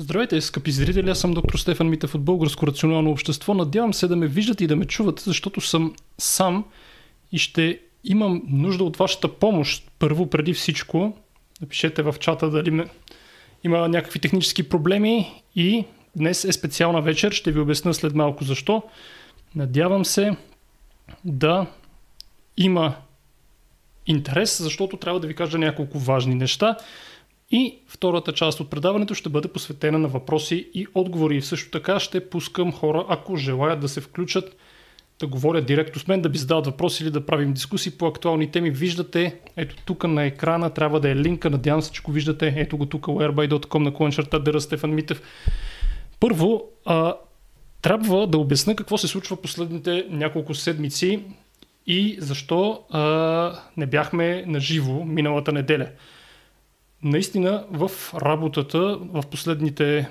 Здравейте, скъпи зрители, аз съм доктор Стефан Митев от Българско рационално общество. Надявам се да ме виждате и да ме чувате, защото съм сам и ще имам нужда от вашата помощ. Първо, преди всичко, напишете в чата дали ме... има някакви технически проблеми и днес е специална вечер, ще ви обясня след малко защо. Надявам се да има интерес, защото трябва да ви кажа няколко важни неща. И втората част от предаването ще бъде посветена на въпроси и отговори. И също така ще пускам хора, ако желаят да се включат, да говорят директно с мен, да би задават въпроси или да правим дискусии по актуални теми. Виждате, ето тук на екрана трябва да е линка, надявам се, че го виждате. Ето го тук, whereby.com на клончерта Дера Стефан Митев. Първо, а, трябва да обясна какво се случва последните няколко седмици и защо а, не бяхме на живо миналата неделя. Наистина в работата в последните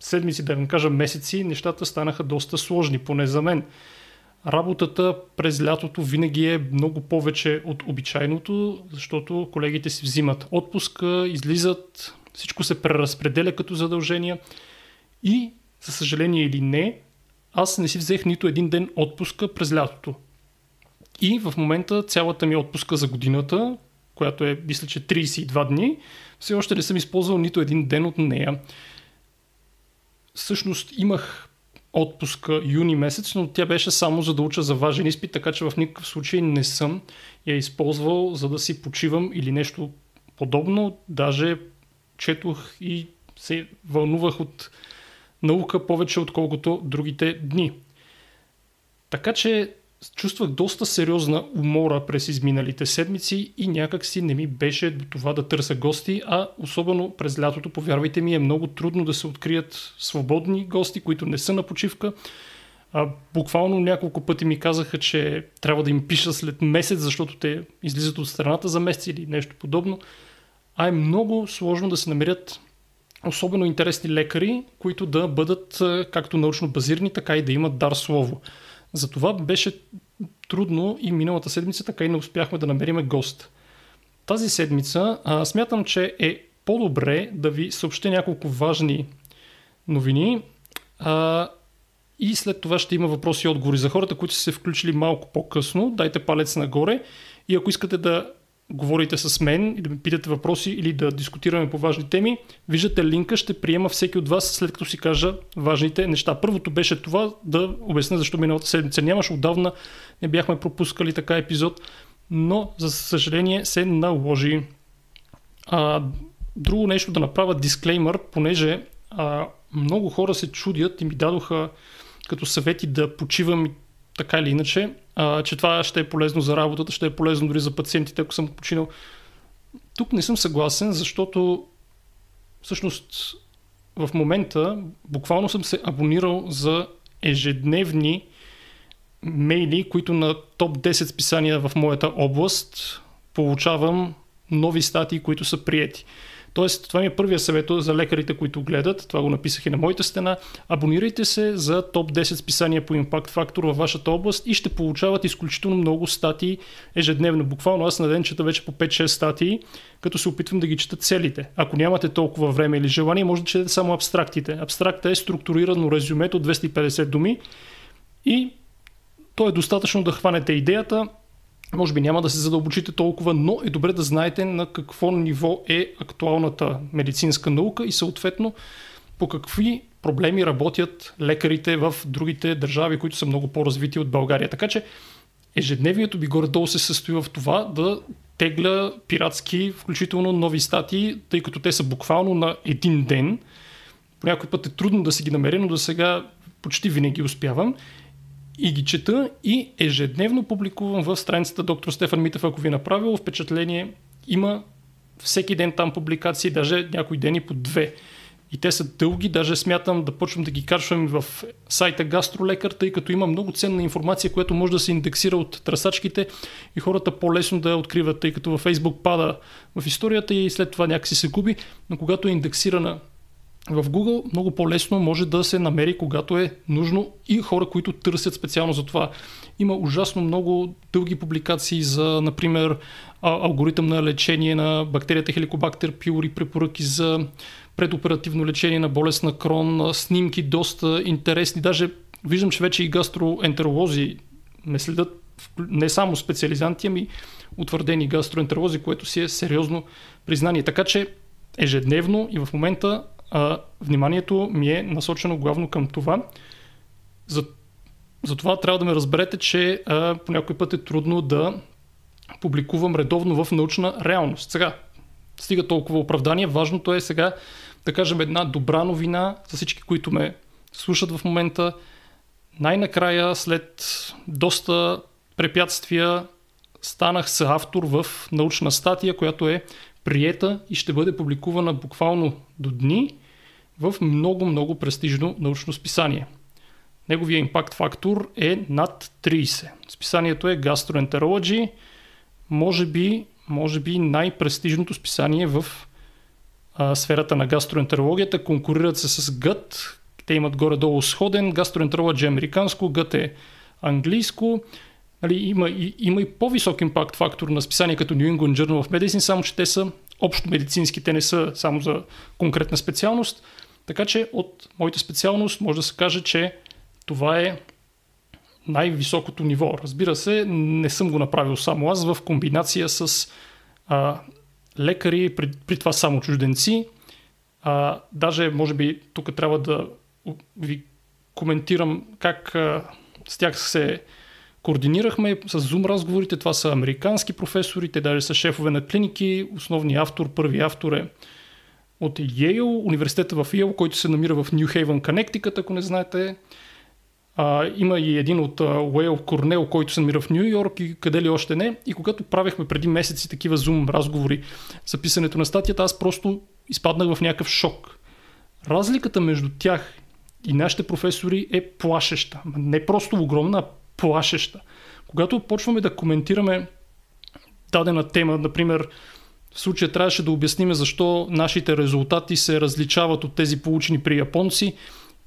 седмици, да не кажа месеци, нещата станаха доста сложни, поне за мен. Работата през лятото винаги е много повече от обичайното, защото колегите си взимат отпуска, излизат, всичко се преразпределя като задължения и, за съжаление или не, аз не си взех нито един ден отпуска през лятото. И в момента цялата ми отпуска за годината, която е, мисля, че 32 дни, все още не съм използвал нито един ден от нея. Всъщност имах отпуска юни месец, но тя беше само за да уча за важен изпит, така че в никакъв случай не съм я използвал за да си почивам или нещо подобно. Даже четох и се вълнувах от наука повече, отколкото другите дни. Така че чувствах доста сериозна умора през изминалите седмици и някак си не ми беше до това да търся гости, а особено през лятото, повярвайте ми, е много трудно да се открият свободни гости, които не са на почивка. А, буквално няколко пъти ми казаха, че трябва да им пиша след месец, защото те излизат от страната за месец или нещо подобно. А е много сложно да се намерят особено интересни лекари, които да бъдат както научно базирани, така и да имат дар слово. Затова беше трудно и миналата седмица така и не успяхме да намериме гост. Тази седмица а, смятам, че е по-добре да ви съобщя няколко важни новини а, и след това ще има въпроси и отговори за хората, които са се включили малко по-късно. Дайте палец нагоре и ако искате да говорите с мен и да ми питате въпроси или да дискутираме по важни теми, виждате линка, ще приема всеки от вас след като си кажа важните неща. Първото беше това да обясня защо миналата седмица нямаше. Отдавна не бяхме пропускали така епизод, но за съжаление се наложи. А, друго нещо да направя дисклеймър, понеже а, много хора се чудят и ми дадоха като съвети да почивам така или иначе, а, че това ще е полезно за работата, ще е полезно дори за пациентите, ако съм починал. Тук не съм съгласен, защото всъщност в момента буквално съм се абонирал за ежедневни мейли, които на топ 10 списания в моята област получавам нови статии, които са приети. Тоест, това ми е първия съвет за лекарите, които гледат. Това го написах и на моята стена. Абонирайте се за топ 10 списания по импакт фактор във вашата област и ще получават изключително много статии ежедневно. Буквално аз на ден чета вече по 5-6 статии, като се опитвам да ги чета целите. Ако нямате толкова време или желание, може да четете само абстрактите. Абстракта е структурирано резюмето от 250 думи и то е достатъчно да хванете идеята, може би няма да се задълбочите толкова, но е добре да знаете на какво ниво е актуалната медицинска наука и съответно по какви проблеми работят лекарите в другите държави, които са много по-развити от България. Така че ежедневието би горе-долу се състои в това да тегля пиратски, включително нови статии, тъй като те са буквално на един ден. По някой път е трудно да си ги намеря, но до сега почти винаги успявам и ги чета и ежедневно публикувам в страницата доктор Стефан Митев, ако ви е направил впечатление, има всеки ден там публикации, даже някои дени по две. И те са дълги, даже смятам да почвам да ги качвам в сайта Гастролекар, тъй като има много ценна информация, която може да се индексира от трасачките и хората по-лесно да я откриват, тъй като във Facebook пада в историята и след това някакси се губи, но когато е индексирана в Google много по-лесно може да се намери, когато е нужно и хора, които търсят специално за това. Има ужасно много дълги публикации за, например, алгоритъм на лечение на бактерията Helicobacter pylori, препоръки за предоперативно лечение на болест на крон, снимки доста интересни. Даже виждам, че вече и гастроентеролози ме следят не само специализанти, ами утвърдени гастроентеролози, което си е сериозно признание. Така че ежедневно и в момента а, вниманието ми е насочено главно към това. За, за това трябва да ме разберете, че а, по някой път е трудно да публикувам редовно в научна реалност. Сега, стига толкова оправдание. Важното е сега да кажем една добра новина за всички, които ме слушат в момента. Най-накрая, след доста препятствия, станах съавтор в научна статия, която е приета и ще бъде публикувана буквално до дни в много-много престижно научно списание. Неговия импакт фактор е над 30. Списанието е Gastroenterology, може би, може би най-престижното списание в а, сферата на гастроентерологията. Конкурират се с Гът. Те имат горе-долу сходен. Гастроентерология е американско, Гът е английско. Нали, има, и, има и по-висок импакт фактор на списания като New England Journal of Medicine, само че те са общо медицински, те не са само за конкретна специалност. Така че от моята специалност може да се каже, че това е най-високото ниво. Разбира се, не съм го направил само аз в комбинация с а, лекари, при, при това само чужденци. А, даже, може би, тук трябва да ви коментирам как а, с тях се координирахме с Zoom разговорите. Това са американски професори, те даже са шефове на клиники. Основният автор, първи автор е от Йейл, университета в Йейл, който се намира в Нью Хейвън, Коннектикът, ако не знаете. А, има и един от Уейл Корнел, който се намира в Нью Йорк и къде ли още не. И когато правихме преди месеци такива зум разговори за писането на статията, аз просто изпаднах в някакъв шок. Разликата между тях и нашите професори е плашеща. Не просто огромна, а плашеща. Когато почваме да коментираме дадена тема, например, в случая трябваше да обясним защо нашите резултати се различават от тези получени при японци.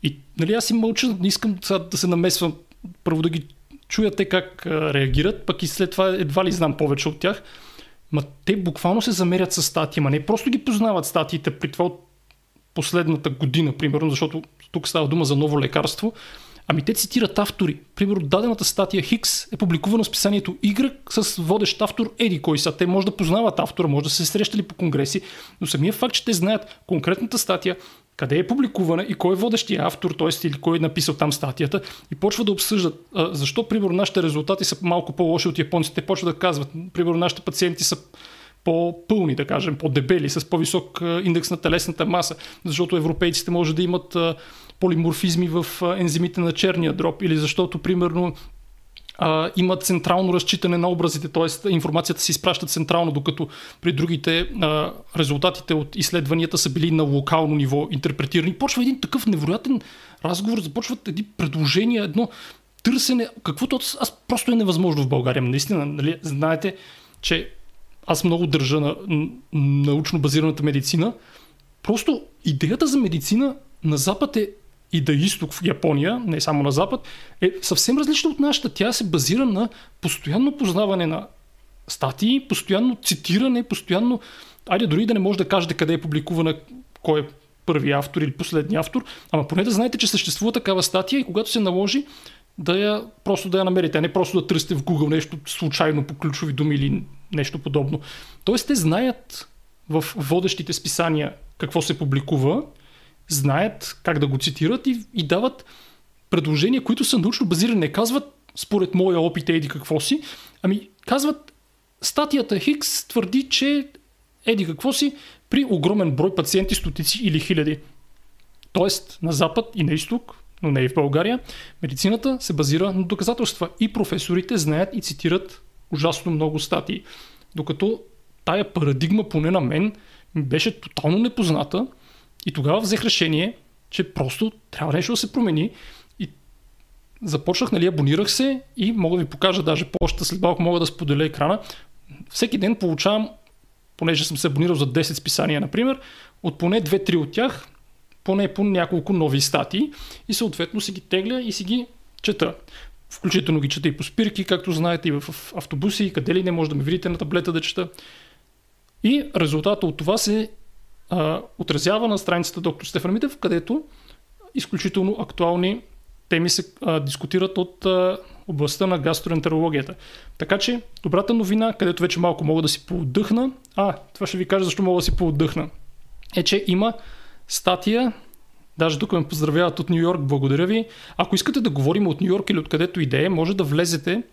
И нали, аз им мълча, не искам да се намесвам, първо да ги чуя те как реагират, пък и след това едва ли знам повече от тях. Ма те буквално се замерят с статии, ма не просто ги познават статиите при това от последната година, примерно, защото тук става дума за ново лекарство, Ами те цитират автори. Примерно дадената статия Хикс е публикувана в списанието Y с водещ автор Еди кой са. Те може да познават автора, може да се срещали по конгреси, но самия факт, че те знаят конкретната статия, къде е публикувана и кой е водещия автор, т.е. или кой е написал там статията и почва да обсъждат а, защо, примерно, нашите резултати са малко по-лоши от японците. Почва да казват, примерно, нашите пациенти са по-пълни, да кажем, по-дебели, с по-висок индекс на телесната маса, защото европейците може да имат полиморфизми в ензимите на черния дроб или защото, примерно, а, има централно разчитане на образите, т.е. информацията се изпраща централно, докато при другите резултатите от изследванията са били на локално ниво интерпретирани. Почва един такъв невероятен разговор, започват едни предложения, едно търсене, каквото аз просто е невъзможно в България. Наистина, нали, знаете, че аз много държа на научно базираната медицина. Просто идеята за медицина на Запад е и да изток в Япония, не само на Запад, е съвсем различна от нашата. Тя се базира на постоянно познаване на статии, постоянно цитиране, постоянно... Айде, дори да не може да кажете къде е публикувана, кой е първи автор или последния автор, ама поне да знаете, че съществува такава статия и когато се наложи, да я, просто да я намерите, а не просто да търсите в Google нещо случайно по ключови думи или нещо подобно. Тоест те знаят в водещите списания какво се публикува, знаят как да го цитират и, и дават предложения, които са научно базирани. Не казват според моя опит еди какво си, ами казват статията Хикс твърди, че еди какво си при огромен брой пациенти, стотици или хиляди. Тоест на запад и на изток, но не и в България, медицината се базира на доказателства и професорите знаят и цитират ужасно много статии. Докато тая парадигма, поне на мен, беше тотално непозната и тогава взех решение, че просто трябва нещо да се промени. И започнах, нали, абонирах се и мога да ви покажа даже почта, след малко мога да споделя екрана. Всеки ден получавам, понеже съм се абонирал за 10 списания, например, от поне 2-3 от тях поне по няколко нови статии и съответно си ги тегля и си ги чета. Включително ги чета и по спирки, както знаете, и в автобуси, къде ли не може да ме видите на таблета да чета. И резултата от това се а, отразява на страницата доктор Стефан Митев, където изключително актуални теми се а, дискутират от а, областта на гастроентерологията. Така че, добрата новина, където вече малко мога да си поотдъхна, а, това ще ви кажа защо мога да си поотдъхна, е, че има статия, даже тук ме поздравяват от Нью Йорк, благодаря ви. Ако искате да говорим от Нью Йорк или откъдето идея, може да влезете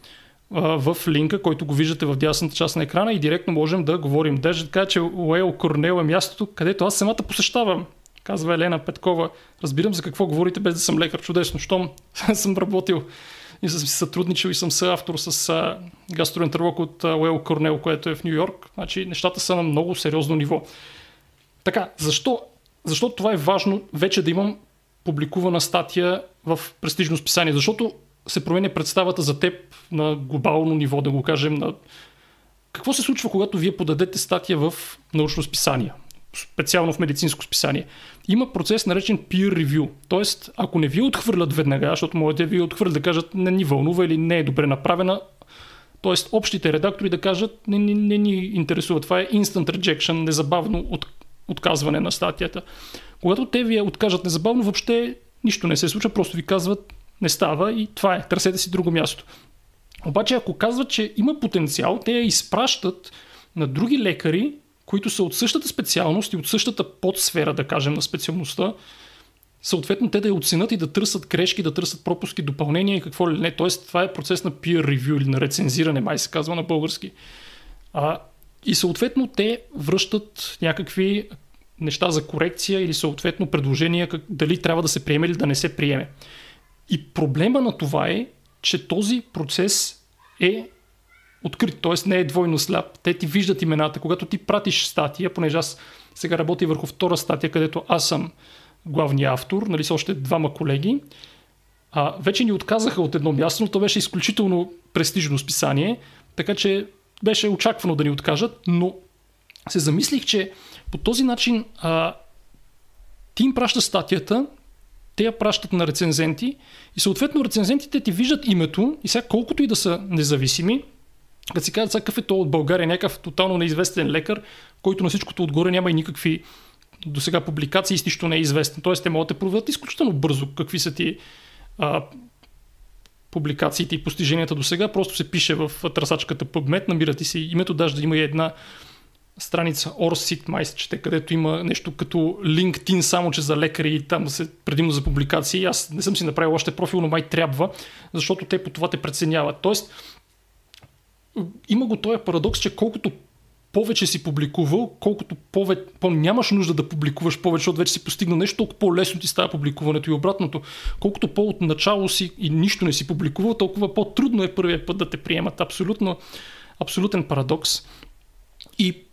в линка, който го виждате в дясната част на екрана и директно можем да говорим. Даже така, че Уейл Корнел е мястото, където аз самата посещавам казва Елена Петкова. Разбирам за какво говорите без да съм лекар. Чудесно. Щом съм работил и съм си сътрудничал и съм съавтор с а, гастроентеролог от Уел Корнел, което е в Нью Йорк. Значи нещата са на много сериозно ниво. Така, защо, защо това е важно вече да имам публикувана статия в престижно списание? Защото се променя представата за теб на глобално ниво, да го кажем. На... Какво се случва, когато вие подадете статия в научно списание? специално в медицинско списание. Има процес наречен peer review. Тоест, ако не ви отхвърлят веднага, защото могат да ви отхвърлят да кажат не ни вълнува или не е добре направена, Тоест, общите редактори да кажат не, не, не ни интересува. Това е instant rejection, незабавно от, отказване на статията. Когато те ви откажат незабавно, въобще нищо не се случва, просто ви казват не става и това е, търсете си друго място. Обаче, ако казват, че има потенциал, те я изпращат на други лекари, които са от същата специалност и от същата подсфера, да кажем, на специалността, съответно те да я оценят и да търсят грешки, да търсят пропуски, допълнения и какво ли не. Тоест, това е процес на peer review или на рецензиране, май се казва на български. А, и съответно те връщат някакви неща за корекция или съответно предложения как, дали трябва да се приеме или да не се приеме. И проблема на това е, че този процес е открит, т.е. не е двойно сляп. Те ти виждат имената. Когато ти пратиш статия, понеже аз сега работя върху втора статия, където аз съм главният автор, нали са още двама колеги, а, вече ни отказаха от едно място, но то беше изключително престижно списание, така че беше очаквано да ни откажат, но се замислих, че по този начин а, ти им праща статията, те я пращат на рецензенти и съответно рецензентите ти виждат името и сега колкото и да са независими, като си казват, какъв е то от България, някакъв тотално неизвестен лекар, който на всичкото отгоре няма и никакви до сега публикации с нищо не е известен. Тоест, те могат да проверят изключително бързо какви са ти а, публикациите и постиженията до сега. Просто се пише в търсачката PubMed, намирате си името, даже да има и една страница Orsit, май се чете, където има нещо като LinkedIn, само че за лекари и там се предимно за публикации. Аз не съм си направил още профил, но май трябва, защото те по това те преценяват. Тоест, има го този парадокс, че колкото повече си публикувал, колкото повече, по нямаш нужда да публикуваш повече, защото вече си постигнал нещо, толкова по-лесно ти става публикуването и обратното. Колкото по-от си и нищо не си публикувал, толкова по-трудно е първият път да те приемат. Абсолютно, абсолютен парадокс. И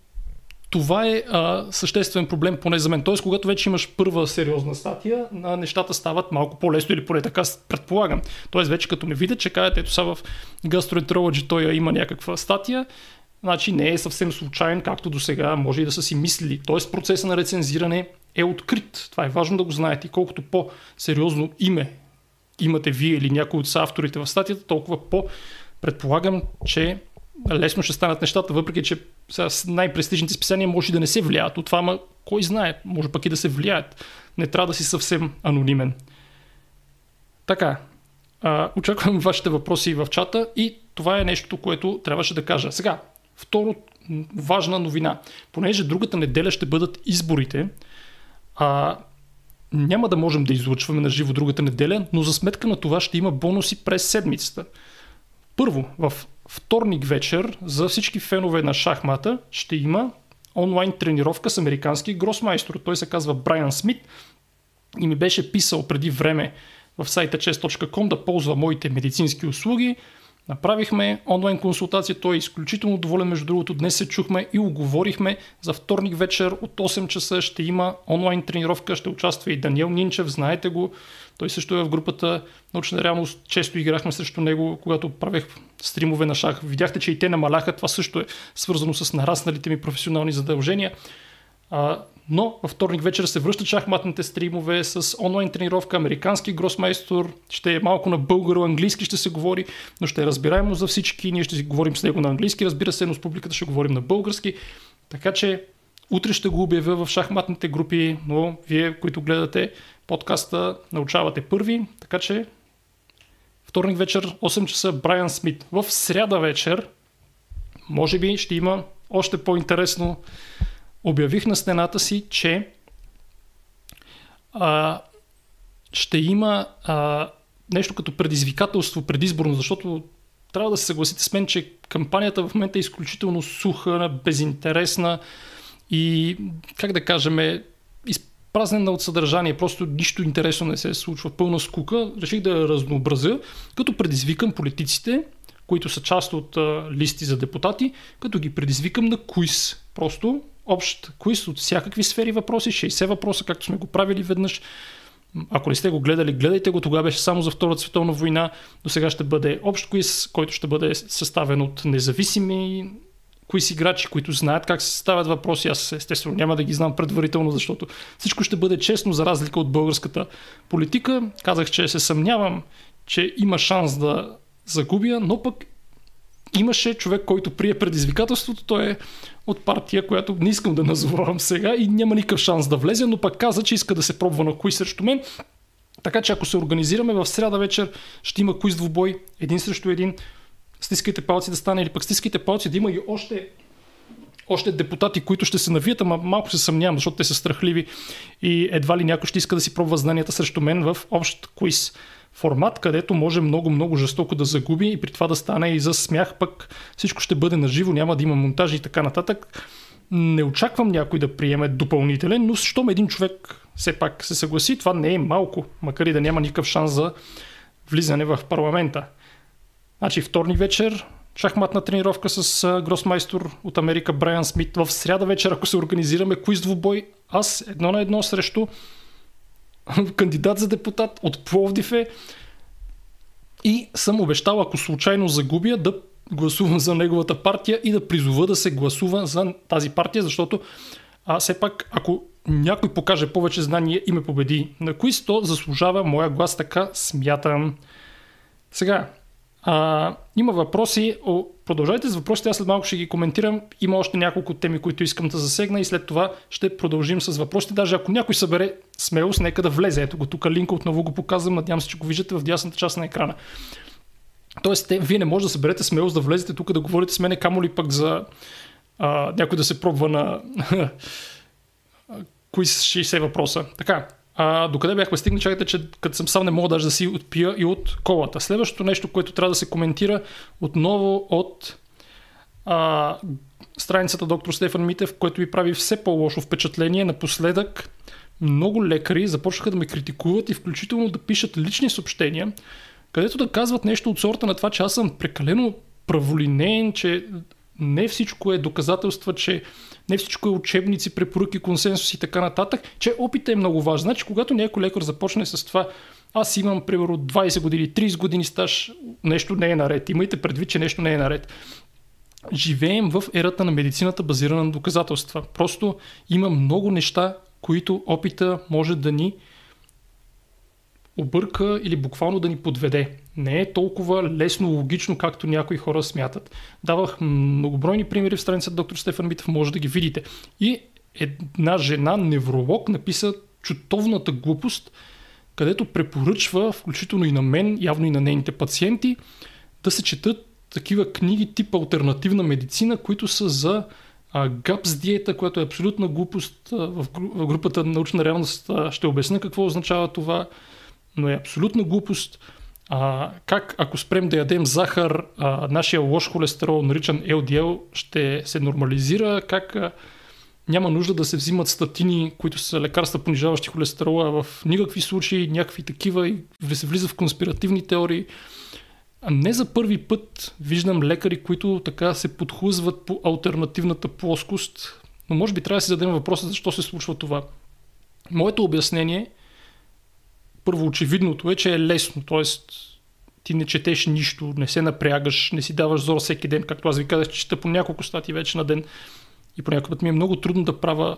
това е а, съществен проблем, поне за мен. Тоест, когато вече имаш първа сериозна статия, на нещата стават малко по-лесно или поне така предполагам. Тоест, вече като ме видят, че кажат, ето са в Gastroenterology той има някаква статия, значи не е съвсем случайен, както до сега може и да са си мислили. Тоест, процеса на рецензиране е открит. Това е важно да го знаете. И колкото по-сериозно име имате вие или някой от авторите в статията, толкова по предполагам, че лесно ще станат нещата, въпреки че с най-престижните списания може да не се влияят от това, ама кой знае, може пък и да се влияят. Не трябва да си съвсем анонимен. Така, а, очаквам вашите въпроси в чата и това е нещо, което трябваше да кажа. Сега, второ важна новина. Понеже другата неделя ще бъдат изборите, а, няма да можем да излъчваме на живо другата неделя, но за сметка на това ще има бонуси през седмицата. Първо, в вторник вечер за всички фенове на шахмата ще има онлайн тренировка с американски гросмайстор. Той се казва Брайан Смит и ми беше писал преди време в сайта chess.com да ползва моите медицински услуги. Направихме онлайн консултация, той е изключително доволен. Между другото, днес се чухме и оговорихме за вторник вечер от 8 часа ще има онлайн тренировка, ще участва и Даниел Нинчев, знаете го. Той също е в групата научна реалност. Често играхме срещу него, когато правех стримове на шах. Видяхте, че и те намаляха. Това също е свързано с нарасналите ми професионални задължения. Но във вторник вечер се връщат шахматните стримове с онлайн тренировка, американски гросмейстор, ще е малко на българо, английски ще се говори, но ще е разбираемо за всички. Ние ще си говорим с него на английски, разбира се, но с публиката ще говорим на български. Така че утре ще го обявя в шахматните групи, но вие, които гледате подкаста, научавате първи. Така че вторник вечер, 8 часа, Брайан Смит. В сряда вечер, може би ще има още по-интересно обявих на стената си, че а, ще има а, нещо като предизвикателство предизборно, защото трябва да се съгласите с мен, че кампанията в момента е изключително суха, безинтересна и, как да кажем, изпразнена от съдържание. Просто нищо интересно не се случва. Пълна скука. Реших да я разнообразя, като предизвикам политиците, които са част от а, листи за депутати, като ги предизвикам на куиз. Просто общ квиз от всякакви сфери въпроси, 60 въпроса, както сме го правили веднъж. Ако не сте го гледали, гледайте го. Тогава беше само за Втората световна война. До сега ще бъде общ квиз, който ще бъде съставен от независими квиз играчи, които знаят как се съставят въпроси. Аз естествено няма да ги знам предварително, защото всичко ще бъде честно, за разлика от българската политика. Казах, че се съмнявам, че има шанс да загубя, но пък имаше човек, който прие предизвикателството. Той е от партия, която не искам да назовавам сега и няма никакъв шанс да влезе, но пък каза, че иска да се пробва на кои срещу мен. Така че ако се организираме в среда вечер, ще има куиз двубой, един срещу един. Стискайте палци да стане или пък стискайте палци да има и още още депутати, които ще се навият, ама малко се съмнявам, защото те са страхливи и едва ли някой ще иска да си пробва знанията срещу мен в общ квиз формат, където може много-много жестоко да загуби и при това да стане и за смях, пък всичко ще бъде наживо, няма да има монтажи и така нататък. Не очаквам някой да приеме допълнителен, но щом един човек все пак се съгласи, това не е малко, макар и да няма никакъв шанс за влизане в парламента. Значи вторник вечер, шахматна тренировка с гросмайстор от Америка Брайан Смит. В сряда вечер, ако се организираме квиз двубой, аз едно на едно срещу кандидат за депутат от Пловдив е и съм обещал, ако случайно загубя, да гласувам за неговата партия и да призова да се гласува за тази партия, защото а, все пак, ако някой покаже повече знание и ме победи на квиз, то заслужава моя глас, така смятам. Сега, а, има въпроси. О, продължайте с въпросите, аз след малко ще ги коментирам. Има още няколко теми, които искам да засегна и след това ще продължим с въпросите. Даже ако някой събере смелост, нека да влезе. Ето го тук линка отново го показвам. Надявам се, че го виждате в дясната част на екрана. Тоест, те, вие не може да съберете смелост да влезете тук да говорите с мене, камо ли пък за а, някой да се пробва на кои 60 въпроса. Така, а, докъде бяхме стигнали, чакайте, че като съм сам не мога даже да си отпия и от колата. Следващото нещо, което трябва да се коментира отново от а, страницата доктор Стефан Митев, което ви прави все по-лошо впечатление. Напоследък много лекари започнаха да ме критикуват и включително да пишат лични съобщения, където да казват нещо от сорта на това, че аз съм прекалено праволинейен, че не всичко е доказателства, че не всичко е учебници, препоръки, консенсус и така нататък, че опитът е много важен. Значи, когато някой лекар започне с това, аз имам примерно 20 години, 30 години стаж, нещо не е наред. Имайте предвид, че нещо не е наред. Живеем в ерата на медицината, базирана на доказателства. Просто има много неща, които опита може да ни обърка или буквално да ни подведе. Не е толкова лесно, логично, както някои хора смятат. Давах многобройни примери в страницата доктор Стефан Митев, може да ги видите. И една жена, невролог, написа чутовната глупост, където препоръчва, включително и на мен, явно и на нейните пациенти, да се четат такива книги тип альтернативна медицина, които са за ГАПС диета, която е абсолютна глупост. В групата научна реалност ще обясня какво означава това но е абсолютна глупост. А, как ако спрем да ядем захар, а, нашия лош холестерол, наричан LDL, ще се нормализира, как а, няма нужда да се взимат статини, които са лекарства понижаващи холестерола в никакви случаи, някакви такива и се влиза в конспиративни теории. А не за първи път виждам лекари, които така се подхлъзват по альтернативната плоскост, но може би трябва да си зададем въпроса защо се случва това. Моето обяснение е, първо очевидното е, че е лесно, т.е. ти не четеш нищо, не се напрягаш, не си даваш зор всеки ден, както аз ви казах, че чета по няколко стати вече на ден и по ми е много трудно да правя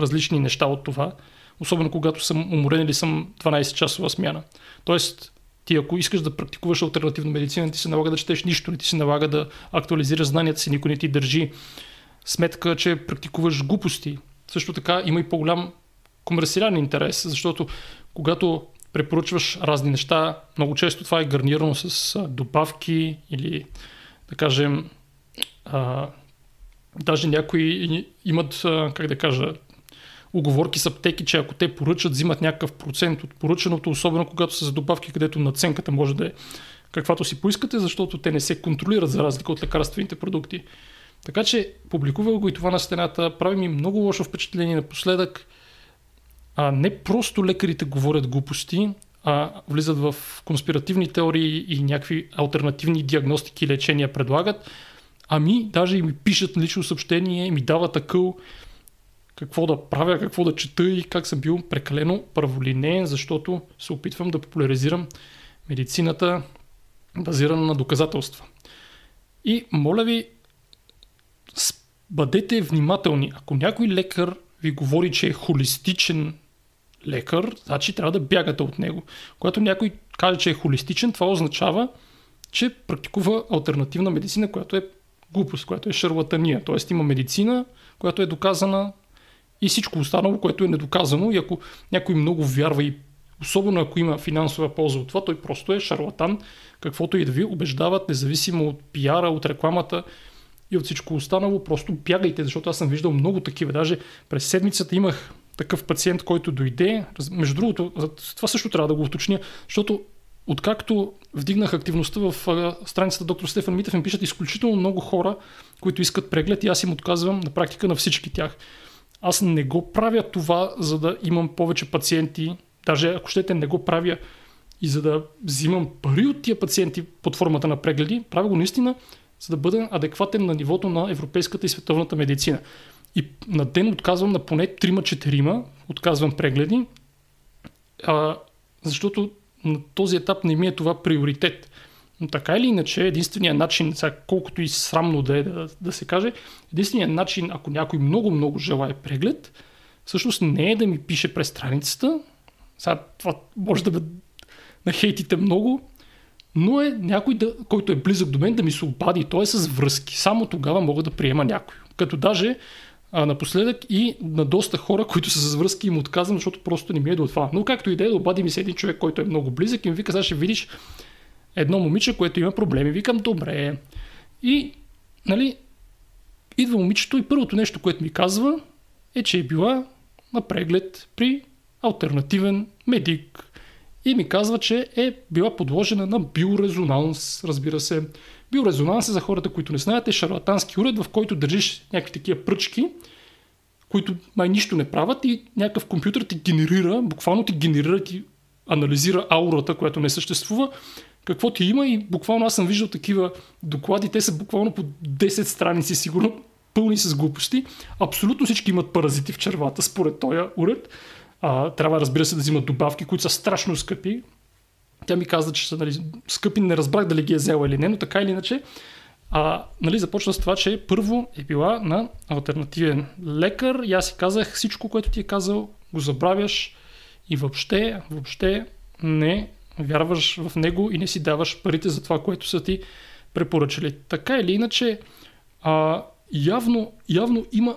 различни неща от това, особено когато съм уморен или съм 12 часова смяна. Тоест, ти ако искаш да практикуваш альтернативна медицина, ти се налага да четеш нищо, не ти се налага да актуализираш знанията си, никой не ти държи сметка, че практикуваш глупости. Също така има и по-голям комерциален интерес, защото когато препоръчваш разни неща, много често това е гарнирано с добавки или да кажем а, даже някои имат, как да кажа, оговорки с аптеки, че ако те поръчат, взимат някакъв процент от поръчаното, особено когато са за добавки, където наценката може да е каквато си поискате, защото те не се контролират за разлика от лекарствените продукти. Така че публикувал го и това на стената, прави ми много лошо впечатление напоследък. А не просто лекарите говорят глупости, а влизат в конспиративни теории и някакви альтернативни диагностики и лечения предлагат, ами даже и ми пишат лично съобщение, ми дават акъл какво да правя, какво да чета и как съм бил прекалено праволинеен, защото се опитвам да популяризирам медицината базирана на доказателства. И моля ви, бъдете внимателни. Ако някой лекар ви говори, че е холистичен лекар, значи трябва да бягате от него. Когато някой каже, че е холистичен, това означава, че практикува альтернативна медицина, която е глупост, която е шарлатания. Тоест има медицина, която е доказана и всичко останало, което е недоказано. И ако някой много вярва и особено ако има финансова полза от това, той просто е шарлатан, каквото и да ви убеждават, независимо от пиара, от рекламата и от всичко останало, просто бягайте, защото аз съм виждал много такива. Даже през седмицата имах такъв пациент, който дойде. Между другото, това също трябва да го уточня, защото откакто вдигнах активността в страницата доктор Стефан Митев, ми пишат изключително много хора, които искат преглед и аз им отказвам на практика на всички тях. Аз не го правя това, за да имам повече пациенти, даже ако щете не го правя и за да взимам пари от тия пациенти под формата на прегледи, правя го наистина, за да бъда адекватен на нивото на европейската и световната медицина. И на ден отказвам на поне 3-4, отказвам прегледи, а, защото на този етап не ми е това приоритет. Но така или иначе, единственият начин, сега, колкото и срамно да е да, да се каже, единственият начин, ако някой много-много желая преглед, всъщност не е да ми пише през страницата. Сега това може да ме нахейтите много, но е някой, да, който е близък до мен, да ми се обади. Той е с връзки. Само тогава мога да приема някой. Като даже а, напоследък и на доста хора, които са с връзки им отказвам, защото просто не ми е до това. Но както и да е, обади ми се един човек, който е много близък и ми вика, сега ще видиш едно момиче, което има проблеми. Викам, добре. И, нали, идва момичето и първото нещо, което ми казва е, че е била на преглед при альтернативен медик. И ми казва, че е била подложена на биорезонанс, разбира се. Биорезонанс е за хората, които не знаят, е шарлатански уред, в който държиш някакви такива пръчки, които май нищо не правят и някакъв компютър ти генерира, буквално ти генерира, ти анализира аурата, която не съществува, какво ти има и буквално аз съм виждал такива доклади, те са буквално по 10 страници сигурно, пълни с глупости. Абсолютно всички имат паразити в червата, според този уред. А, трябва, разбира се, да взимат добавки, които са страшно скъпи. Тя ми каза, че са нали, скъпи, не разбрах дали ги е взела или не, но така или иначе. А, нали, започва с това, че първо е била на альтернативен лекар и аз си казах всичко, което ти е казал, го забравяш и въобще, въобще не вярваш в него и не си даваш парите за това, което са ти препоръчали. Така или иначе, а, явно, явно има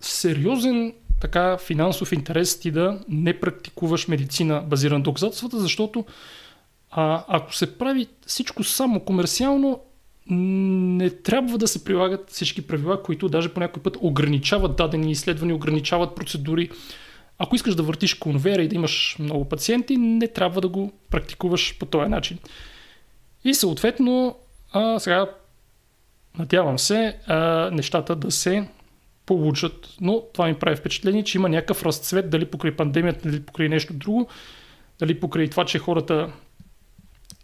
сериозен така финансов интерес ти да не практикуваш медицина базирана на доказателствата, защото а, ако се прави всичко само комерциално, не трябва да се прилагат всички правила, които даже по някой път ограничават дадени изследвания, ограничават процедури. Ако искаш да въртиш конвейера и да имаш много пациенти, не трябва да го практикуваш по този начин. И съответно, а, сега надявам се а, нещата да се получат, но това ми прави впечатление, че има някакъв разцвет, дали покрай пандемията, дали покрай нещо друго, дали покрай това, че хората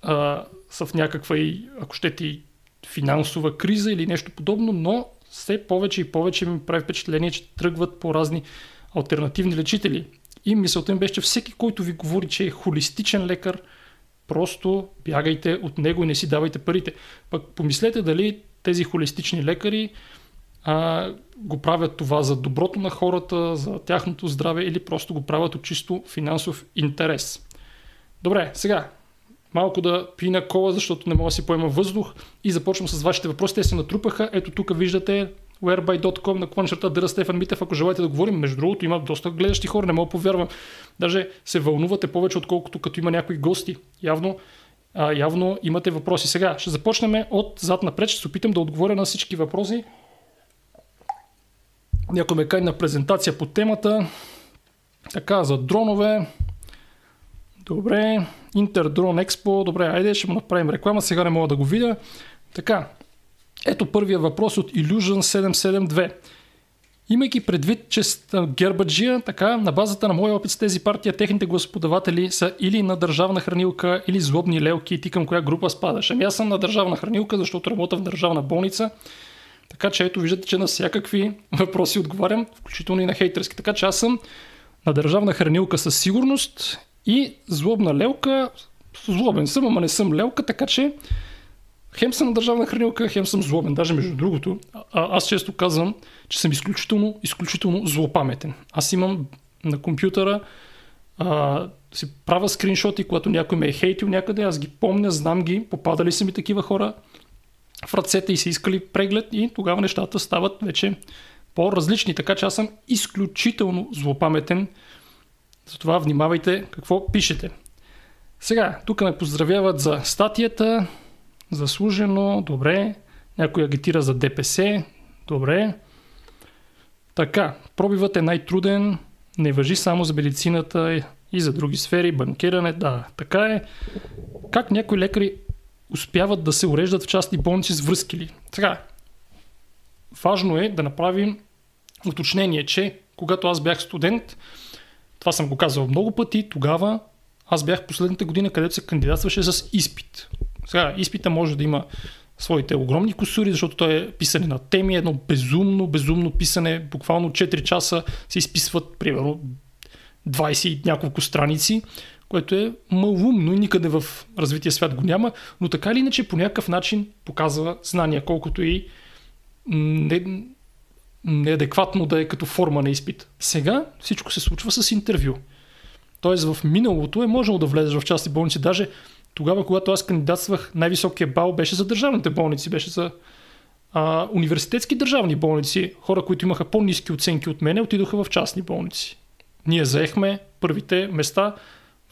а, са в някаква и, ако щете, и финансова криза или нещо подобно, но все повече и повече ми прави впечатление, че тръгват по разни альтернативни лечители. И мисълта им беше, че всеки, който ви говори, че е холистичен лекар, просто бягайте от него и не си давайте парите. Пък помислете дали тези холистични лекари а, го правят това за доброто на хората, за тяхното здраве или просто го правят от чисто финансов интерес. Добре, сега малко да пина кола, защото не мога да си поема въздух и започвам с вашите въпроси. Те се натрупаха. Ето тук виждате whereby.com на клончерта Дъра Стефан Митев, ако желаете да говорим. Между другото, има доста гледащи хора, не мога повярвам. Даже се вълнувате повече, отколкото като има някои гости. Явно, а, явно имате въпроси. Сега ще започнем от зад напред. Ще се опитам да отговоря на всички въпроси. Някой ме кай на презентация по темата. Така, за дронове. Добре. Интердрон Експо. Добре, айде, ще му направим реклама. Сега не мога да го видя. Така, ето първия въпрос от Illusion 772. Имайки предвид, че гербаджия, така, на базата на моя опит с тези партия, техните гласоподаватели са или на държавна хранилка, или злобни лелки, ти към коя група спадаш. Ами аз съм на държавна хранилка, защото работя в държавна болница. Така че ето виждате, че на всякакви въпроси отговарям, включително и на хейтерски. Така че аз съм на държавна хранилка със сигурност и злобна лелка. Злобен съм, ама не съм лелка, така че хем съм на държавна хранилка, хем съм злобен. Даже между другото, а, аз често казвам, че съм изключително, изключително злопаметен. Аз имам на компютъра а, си правя скриншоти, когато някой ме е хейтил някъде, аз ги помня, знам ги, попадали са ми такива хора в ръцете и са искали преглед и тогава нещата стават вече по-различни. Така че аз съм изключително злопаметен. Затова внимавайте какво пишете. Сега, тук ме поздравяват за статията. Заслужено, добре. Някой агитира за ДПС, добре. Така, пробивът е най-труден, не въжи само за медицината и за други сфери, банкиране, да, така е. Как някои лекари успяват да се уреждат в частни болници с връзки ли? Така, важно е да направим уточнение, че когато аз бях студент, това съм го казал много пъти, тогава аз бях последната година, където се кандидатстваше с изпит. Сега, изпита може да има своите огромни косури, защото той е писане на теми, едно безумно, безумно писане, буквално 4 часа се изписват, примерно, 20 и няколко страници, което е малумно и никъде в развития свят го няма, но така или иначе по някакъв начин показва знания, колкото и не, неадекватно да е като форма на изпит. Сега всичко се случва с интервю. Тоест в миналото е можело да влезеш в частни болници. Даже тогава, когато аз кандидатствах, най-високия бал беше за държавните болници, беше за а, университетски държавни болници. Хора, които имаха по-низки оценки от мене, отидоха в частни болници. Ние заехме първите места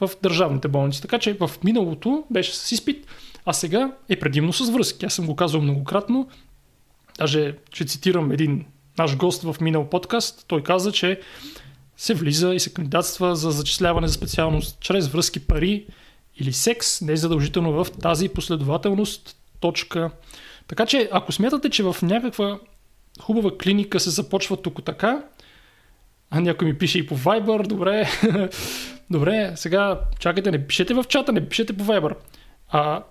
в държавните болници. Така че в миналото беше с изпит, а сега е предимно с връзки. Аз съм го казал многократно. Даже ще цитирам един наш гост в минал подкаст. Той каза, че се влиза и се кандидатства за зачисляване за специалност чрез връзки пари или секс, не е задължително в тази последователност. Точка. Така че, ако смятате, че в някаква хубава клиника се започва тук така, а някой ми пише и по Viber, добре, добре, сега чакайте, не пишете в чата, не пишете по Viber. А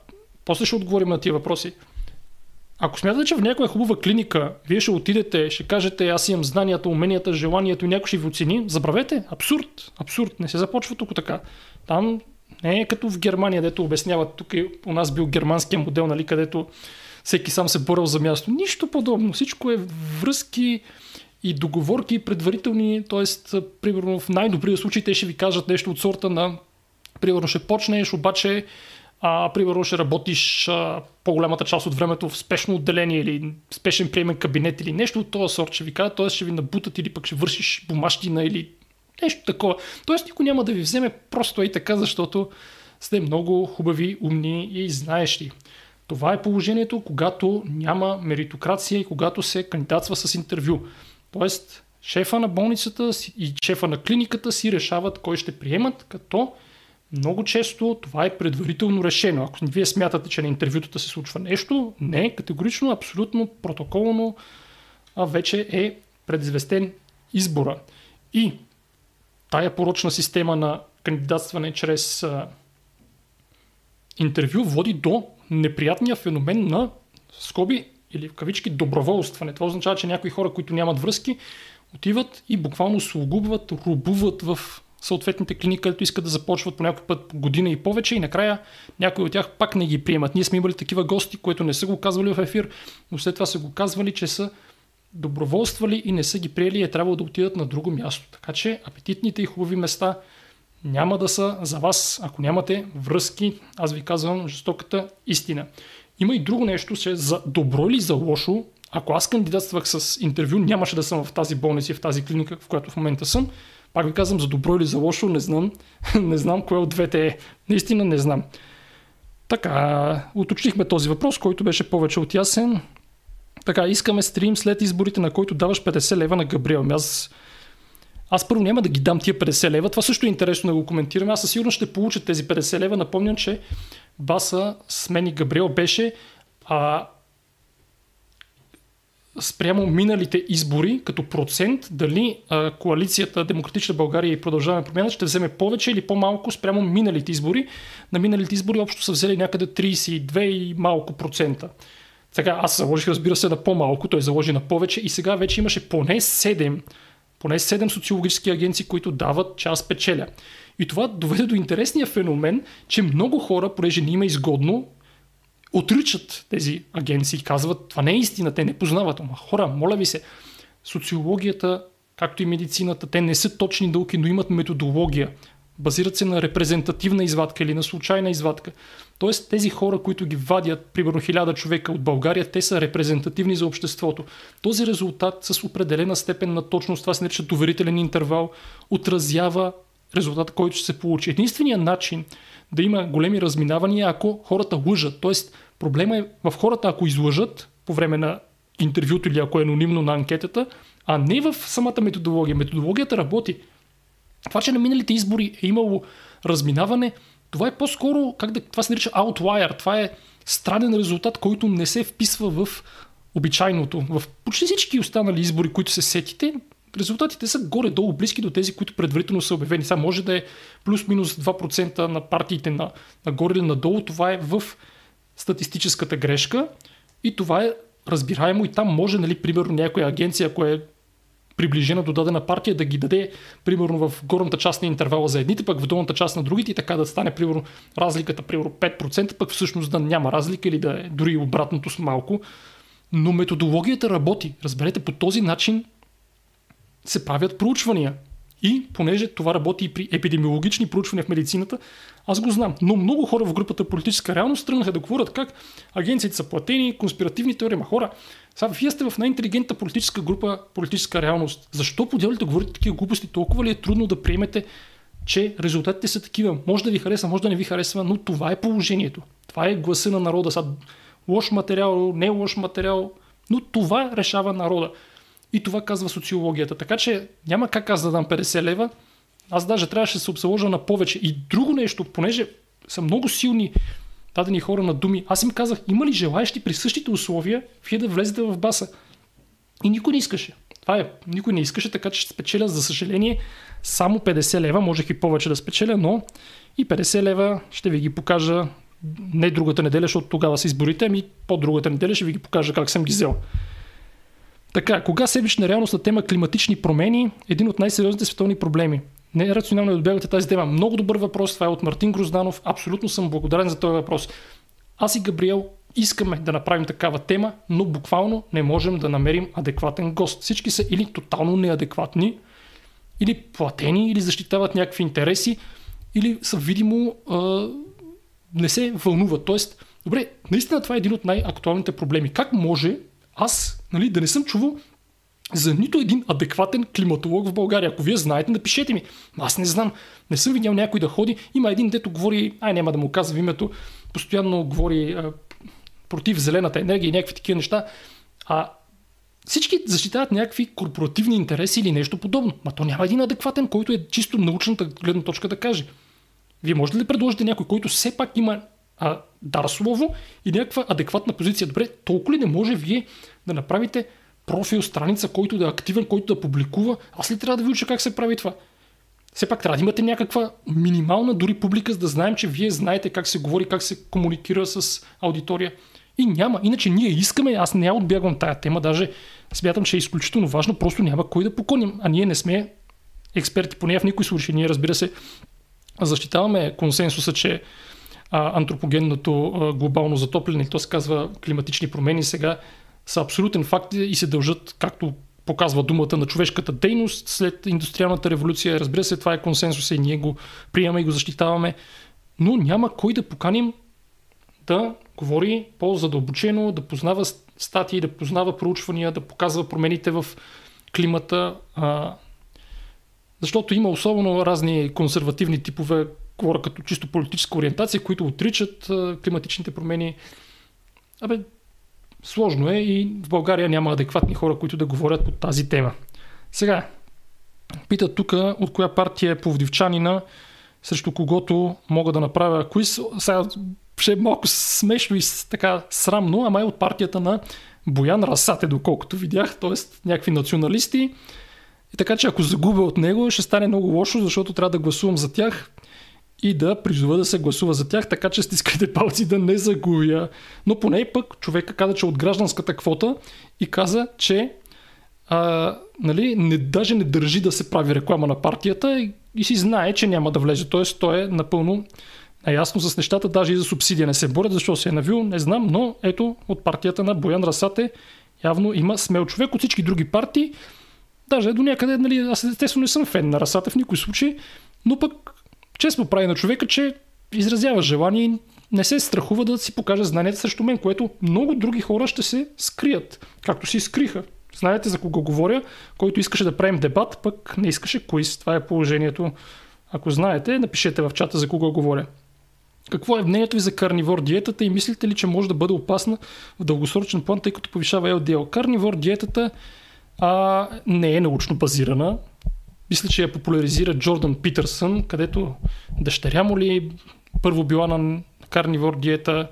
после ще отговорим на тия въпроси. Ако смятате, че в някоя хубава клиника вие ще отидете, ще кажете аз имам знанията, уменията, желанието и някой ще ви оцени, забравете. Абсурд. Абсурд. Не се започва тук така. Там не е като в Германия, дето обясняват, тук е, у нас бил германския модел, нали, където всеки сам се борил за място. Нищо подобно. Всичко е връзки и договорки предварителни, т.е. примерно в най-добрия случай те ще ви кажат нещо от сорта на примерно ще почнеш, обаче а, примерно ще работиш а, по-голямата част от времето в спешно отделение или спешен приемен кабинет или нещо от този сорт ще ви кажат, т.е. ще ви набутат или пък ще вършиш бумащина или нещо такова. Тоест никой няма да ви вземе просто и така, защото сте много хубави, умни и знаещи. Това е положението, когато няма меритокрация и когато се кандидатства с интервю. Тоест, шефа на болницата и шефа на клиниката си решават кой ще приемат, като много често това е предварително решено. Ако вие смятате, че на интервютата се случва нещо, не, категорично, абсолютно протоколно а вече е предизвестен избора. И тая порочна система на кандидатстване чрез а, интервю води до неприятния феномен на скоби или в кавички доброволстване. Това означава, че някои хора, които нямат връзки, отиват и буквално слугуват, рубуват в съответните клиники, където искат да започват по някой път година и повече и накрая някои от тях пак не ги приемат. Ние сме имали такива гости, които не са го казвали в ефир, но след това са го казвали, че са доброволствали и не са ги приели, е трябвало да отидат на друго място. Така че апетитните и хубави места няма да са за вас, ако нямате връзки. Аз ви казвам жестоката истина. Има и друго нещо, че за добро или за лошо, ако аз кандидатствах с интервю, нямаше да съм в тази болница и в тази клиника, в която в момента съм. Пак ви казвам, за добро или за лошо, не знам. не знам кое от двете е. Наистина не знам. Така, уточнихме този въпрос, който беше повече от ясен. Така, искаме стрим след изборите, на който даваш 50 лева на Габриел. Ами аз, аз първо няма да ги дам тия 50 лева. Това също е интересно да го коментираме. Аз със сигурност ще получа тези 50 лева. Напомням, че баса с мен и Габриел беше а, спрямо миналите избори, като процент, дали а, коалицията Демократична България и Продължаваме промяна ще вземе повече или по-малко спрямо миналите избори. На миналите избори общо са взели някъде 32 и малко процента. Сега аз заложих, разбира се, на по-малко, той заложи на повече и сега вече имаше поне 7, поне 7 социологически агенции, които дават час печеля. И това доведе до интересния феномен, че много хора, понеже не има изгодно, отричат тези агенции и казват, това не е истина, те не познават. Ама хора, моля ви се, социологията, както и медицината, те не са точни науки, но имат методология. Базират се на репрезентативна извадка или на случайна извадка. Тоест тези хора, които ги вадят, примерно хиляда човека от България, те са репрезентативни за обществото. Този резултат с определена степен на точност, това се нарича доверителен интервал, отразява резултата, който ще се получи. Единственият начин да има големи разминавания, ако хората лъжат. Тоест, проблема е в хората, ако излъжат по време на интервюто или ако е анонимно на анкетата, а не в самата методология. Методологията работи. Това, че на миналите избори е имало разминаване, това е по-скоро, как да, това се нарича outlier. Това е странен резултат, който не се вписва в обичайното. В почти всички останали избори, които се сетите, резултатите са горе-долу близки до тези, които предварително са обявени. Сега може да е плюс-минус 2% на партиите на, нагоре или надолу. Това е в статистическата грешка и това е разбираемо и там може, нали, примерно някоя агенция, ако е приближена до дадена партия, да ги даде примерно в горната част на интервала за едните, пък в долната част на другите и така да стане примерно разликата примерно 5%, пък всъщност да няма разлика или да е дори обратното с малко. Но методологията работи. Разберете, по този начин се правят проучвания. И понеже това работи и при епидемиологични проучвания в медицината, аз го знам. Но много хора в групата политическа реалност тръгнаха да говорят как агенциите са платени, конспиративни теории. Ма хора, сега вие сте в най-интелигентната политическа група, политическа реалност. Защо по да говорите такива глупости? Толкова ли е трудно да приемете, че резултатите са такива? Може да ви харесва, може да не ви харесва, но това е положението. Това е гласа на народа. Сега, лош материал, не лош материал, но това решава народа. И това казва социологията. Така че няма как аз да дам 50 лева. Аз даже трябваше да се обсъложа на повече. И друго нещо, понеже са много силни дадени хора на думи, аз им казах, има ли желаящи при същите условия вие да влезете в баса? И никой не искаше. Това е, никой не искаше, така че ще спечеля, за съжаление, само 50 лева, можех и повече да спечеля, но и 50 лева ще ви ги покажа не другата неделя, защото тогава са изборите, ами по-другата неделя ще ви ги покажа как съм ги взел. Така, кога седмична реалност на тема климатични промени един от най-сериозните световни проблеми? Не е рационално да отбягате тази тема. Много добър въпрос. Това е от Мартин Грозданов. Абсолютно съм благодарен за този въпрос. Аз и Габриел искаме да направим такава тема, но буквално не можем да намерим адекватен гост. Всички са или тотално неадекватни, или платени, или защитават някакви интереси, или са видимо а, не се вълнуват. Тоест, добре, наистина това е един от най-актуалните проблеми. Как може аз нали, да не съм чувал за нито един адекватен климатолог в България. Ако вие знаете, напишете ми. Аз не знам. Не съм видял някой да ходи. Има един, дето говори, ай няма да му казвам името, постоянно говори а, против зелената енергия и някакви такива неща. А всички защитават някакви корпоративни интереси или нещо подобно. Ма то няма един адекватен, който е чисто научната гледна точка да каже. Вие можете ли да предложите някой, който все пак има а, дар слово и някаква адекватна позиция. Добре, толкова ли не може вие да направите профил, страница, който да е активен, който да публикува? Аз ли трябва да ви уча как се прави това? Все пак трябва да имате някаква минимална дори публика, за да знаем, че вие знаете как се говори, как се комуникира с аудитория. И няма. Иначе ние искаме, аз не я отбягвам тая тема, даже смятам, че е изключително важно, просто няма кой да поконим. А ние не сме експерти, поне в никой случай. Ние, разбира се, защитаваме консенсуса, че а, антропогенното а, глобално затопляне, то се казва климатични промени сега, са абсолютен факт и се дължат, както показва думата на човешката дейност след индустриалната революция. Разбира се, това е консенсус и ние го приемаме и го защитаваме. Но няма кой да поканим да говори по-задълбочено, да познава статии, да познава проучвания, да показва промените в климата. А, защото има особено разни консервативни типове, говоря като чисто политическа ориентация, които отричат климатичните промени. Абе, сложно е и в България няма адекватни хора, които да говорят по тази тема. Сега, питат тук от коя партия е повдивчанина, срещу когото мога да направя квиз. Сега ще е малко смешно и така срамно, ама е от партията на Боян Расате, доколкото видях, т.е. някакви националисти. И така че ако загубя от него, ще стане много лошо, защото трябва да гласувам за тях и да призова да се гласува за тях, така че стискайте палци да не загубя. Но поне пък човека каза, че от гражданската квота и каза, че а, нали, не, даже не държи да се прави реклама на партията и, и си знае, че няма да влезе. Тоест той е напълно наясно с нещата, даже и за субсидия не се борят, защо се е навил, не знам, но ето от партията на Боян Расате явно има смел човек от всички други партии. Даже до някъде, нали, аз естествено не съм фен на Расате в никой случай, но пък чест му прави на човека, че изразява желание и не се страхува да си покаже знанията срещу мен, което много други хора ще се скрият, както си скриха. Знаете за кого говоря, който искаше да правим дебат, пък не искаше коиз. Това е положението. Ако знаете, напишете в чата за кого говоря. Какво е мнението ви за карнивор диетата и мислите ли, че може да бъде опасна в дългосрочен план, тъй като повишава LDL? Карнивор диетата а, не е научно базирана. Мисля, че я популяризира Джордан Питърсън, където дъщеря му ли първо била на карнивор диета,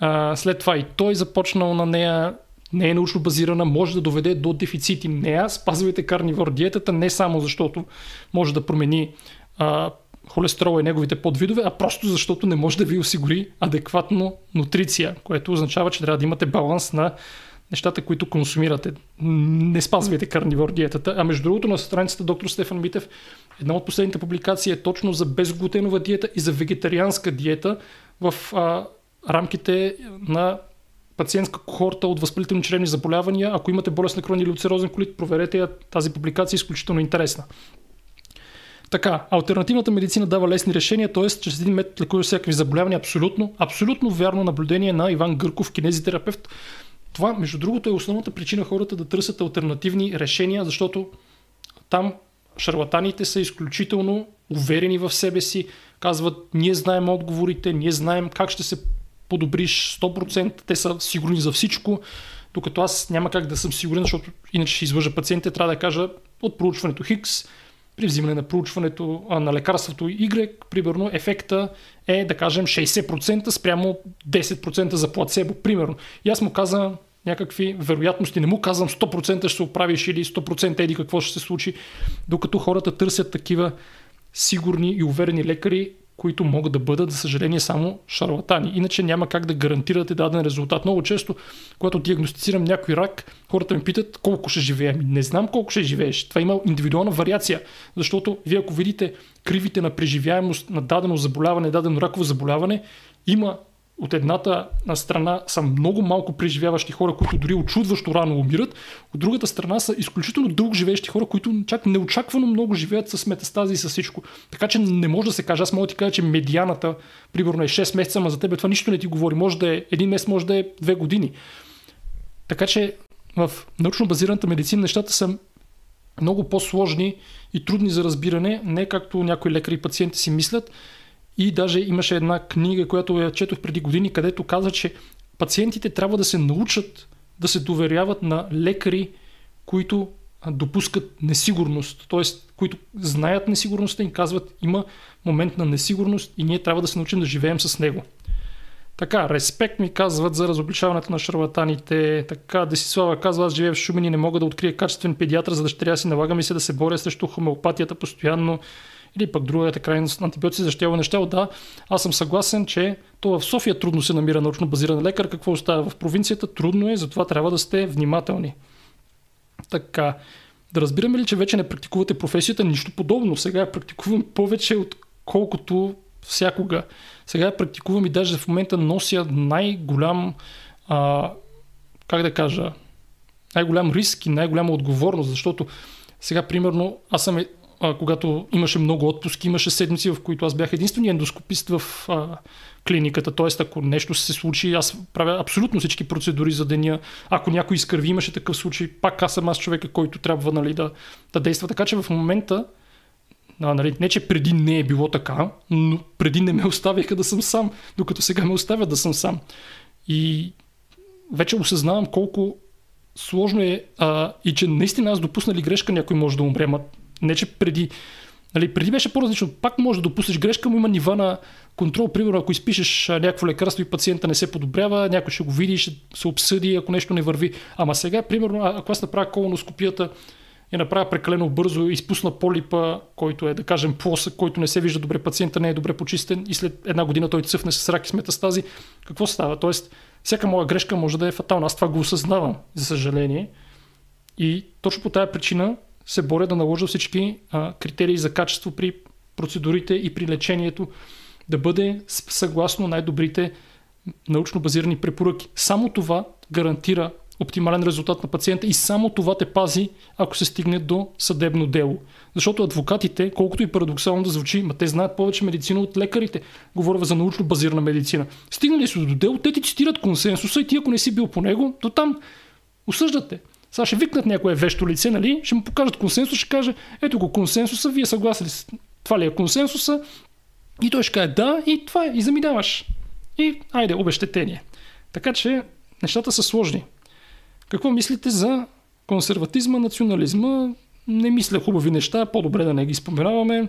а, след това и той започнал на нея, не е научно базирана, може да доведе до дефицити. Нея спазвайте карнивор диетата не само защото може да промени а, холестерола и неговите подвидове, а просто защото не може да ви осигури адекватно нутриция, което означава, че трябва да имате баланс на нещата, които консумирате. Не спазвайте карнивор диетата. А между другото на страницата доктор Стефан Митев една от последните публикации е точно за безглутенова диета и за вегетарианска диета в а, рамките на пациентска кохорта от възпалителни чревни заболявания. Ако имате болест на крон или улцерозен колит, проверете я. Тази публикация е изключително интересна. Така, альтернативната медицина дава лесни решения, т.е. чрез един метод лекува всякакви заболявания. Абсолютно, абсолютно вярно наблюдение на Иван Гърков, кинезитерапевт. Това, между другото, е основната причина хората да търсят альтернативни решения, защото там шарлатаните са изключително уверени в себе си, казват, ние знаем отговорите, ние знаем как ще се подобриш 100%, те са сигурни за всичко, докато аз няма как да съм сигурен, защото иначе ще излъжа пациентите, трябва да кажа от проучването Хикс, при взимане на проучването на лекарството Y, примерно ефекта е да кажем 60% спрямо 10% за плацебо, примерно. И аз му казвам някакви вероятности, не му казвам 100% ще се оправиш или 100% еди какво ще се случи, докато хората търсят такива сигурни и уверени лекари, които могат да бъдат, за съжаление, само шарлатани. Иначе няма как да гарантирате даден резултат. Много често, когато диагностицирам някой рак, хората ми питат колко ще живеем. Не знам колко ще живееш. Това има индивидуална вариация, защото вие ако видите кривите на преживяемост на дадено заболяване, дадено раково заболяване, има от едната страна са много малко преживяващи хора, които дори очудващо рано умират, от другата страна са изключително дълго живеещи хора, които чак неочаквано много живеят с метастази и с всичко. Така че не може да се каже. Аз мога да ти кажа, че медианата, примерно е 6 месеца, ама за теб това нищо не ти говори. Може да е един месец, може да е 2 години. Така че в научно базираната медицина нещата са много по-сложни и трудни за разбиране, не както някои лекари и пациенти си мислят. И даже имаше една книга, която я четох преди години, където каза, че пациентите трябва да се научат да се доверяват на лекари, които допускат несигурност, т.е. които знаят несигурността и казват има момент на несигурност и ние трябва да се научим да живеем с него. Така, респект ми казват за разобличаването на шарлатаните. Така, Десислава казва, аз живея в Шумен и не мога да открия качествен педиатър за дъщеря си. Налага ми се да се боря срещу хомеопатията постоянно или пък другата крайност на антибиотици защитава неща. Да, аз съм съгласен, че то в София трудно се намира научно базиран лекар. Какво остава в провинцията? Трудно е, затова трябва да сте внимателни. Така. Да разбираме ли, че вече не практикувате професията? Нищо подобно. Сега я практикувам повече, отколкото всякога. Сега я практикувам и даже в момента нося най-голям а, как да кажа, най-голям риск и най-голяма отговорност, защото сега, примерно, аз съм, а, когато имаше много отпуски, имаше седмици, в които аз бях единствения ендоскопист в а, клиниката. Тоест, ако нещо се случи, аз правя абсолютно всички процедури за деня. Ако някой изкърви, имаше такъв случай, пак аз съм аз човека, който трябва нали, да, да действа. Така че в момента, а, нали, не че преди не е било така, но преди не ме оставяха да съм сам, докато сега ме оставят да съм сам. И вече осъзнавам колко сложно е а, и че наистина аз допусна грешка, някой може да умре. Ма не, че преди, нали, преди беше по-различно. Пак може да допуснеш грешка, но има нива на контрол. Примерно, ако изпишеш някакво лекарство и пациента не се подобрява, някой ще го види, ще се обсъди, ако нещо не върви. Ама сега, примерно, ако аз направя колоноскопията и направя прекалено бързо, изпусна полипа, който е, да кажем, плосък, който не се вижда добре, пациента не е добре почистен и след една година той цъфне с рак и с метастази, какво става? Тоест, всяка моя грешка може да е фатална. Аз това го осъзнавам, за съжаление. И точно по тази причина се боря да наложа всички а, критерии за качество при процедурите и при лечението да бъде съгласно най-добрите научно базирани препоръки. Само това гарантира оптимален резултат на пациента и само това те пази, ако се стигне до съдебно дело. Защото адвокатите, колкото и парадоксално да звучи, ма те знаят повече медицина от лекарите. Говоря за научно базирана медицина. Стигнали си до дело, те ти цитират консенсуса и ти ако не си бил по него, то там осъждате. Сега ще викнат някое вещо лице, нали? Ще му покажат консенсус, ще каже, ето го консенсуса, вие съгласили с това ли е консенсуса? И той ще каже да, и това е, и заминаваш. И айде, обещетение. Така че нещата са сложни. Какво мислите за консерватизма, национализма? Не мисля хубави неща, по-добре да не ги споменаваме.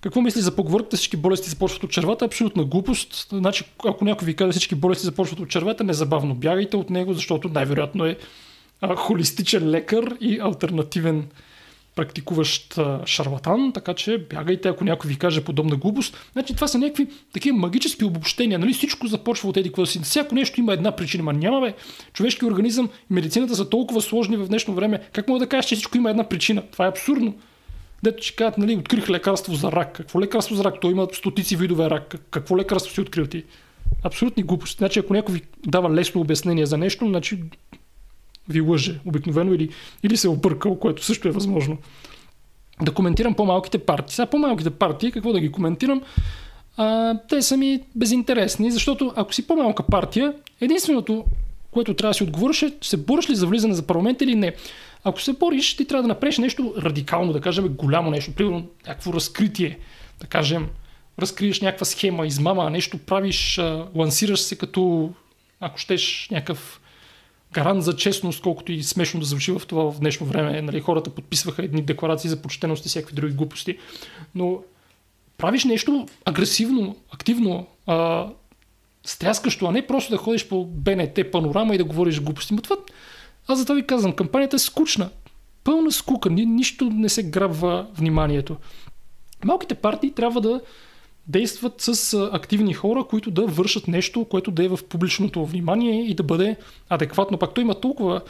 Какво мисли за поговорката всички болести започват от червата? Абсолютна глупост. Значи, ако някой ви каже всички болести започват от червата, незабавно бягайте от него, защото най-вероятно е а, холистичен лекар и альтернативен практикуващ шарлатан, така че бягайте, ако някой ви каже подобна глупост. Значи това са някакви такива магически обобщения. Нали? Всичко започва от еди си. Всяко нещо има една причина. Ма няма бе. Човешки организъм и медицината са толкова сложни в днешно време. Как мога да кажеш, че всичко има една причина? Това е абсурдно. Дето ще кажат, нали, открих лекарство за рак. Какво лекарство за рак? Той има стотици видове рак. Какво лекарство си открил ти? Абсолютни глупости. Значи, ако някой ви дава лесно обяснение за нещо, значи ви лъже обикновено или, или се е объркал, което също е възможно. Да коментирам по-малките партии. Сега по-малките партии, какво да ги коментирам? А, те са ми безинтересни, защото ако си по-малка партия, единственото, което трябва да си отговориш е, се бориш ли за влизане за парламент или не. Ако се бориш, ти трябва да направиш нещо радикално, да кажем голямо нещо, примерно някакво разкритие, да кажем, разкриеш някаква схема, измама, нещо правиш, лансираш се като, ако щеш, някакъв гарант за честност, колкото и смешно да звучи в това в днешно време. Нали, хората подписваха едни декларации за почтеност и всякакви други глупости. Но правиш нещо агресивно, активно, а, стряскащо, а не просто да ходиш по БНТ, панорама и да говориш глупости. Но това, аз за това ви казвам, кампанията е скучна. Пълна скука, ни, нищо не се грабва вниманието. Малките партии трябва да действат с активни хора, които да вършат нещо, което да е в публичното внимание и да бъде адекватно. Пак той има толкова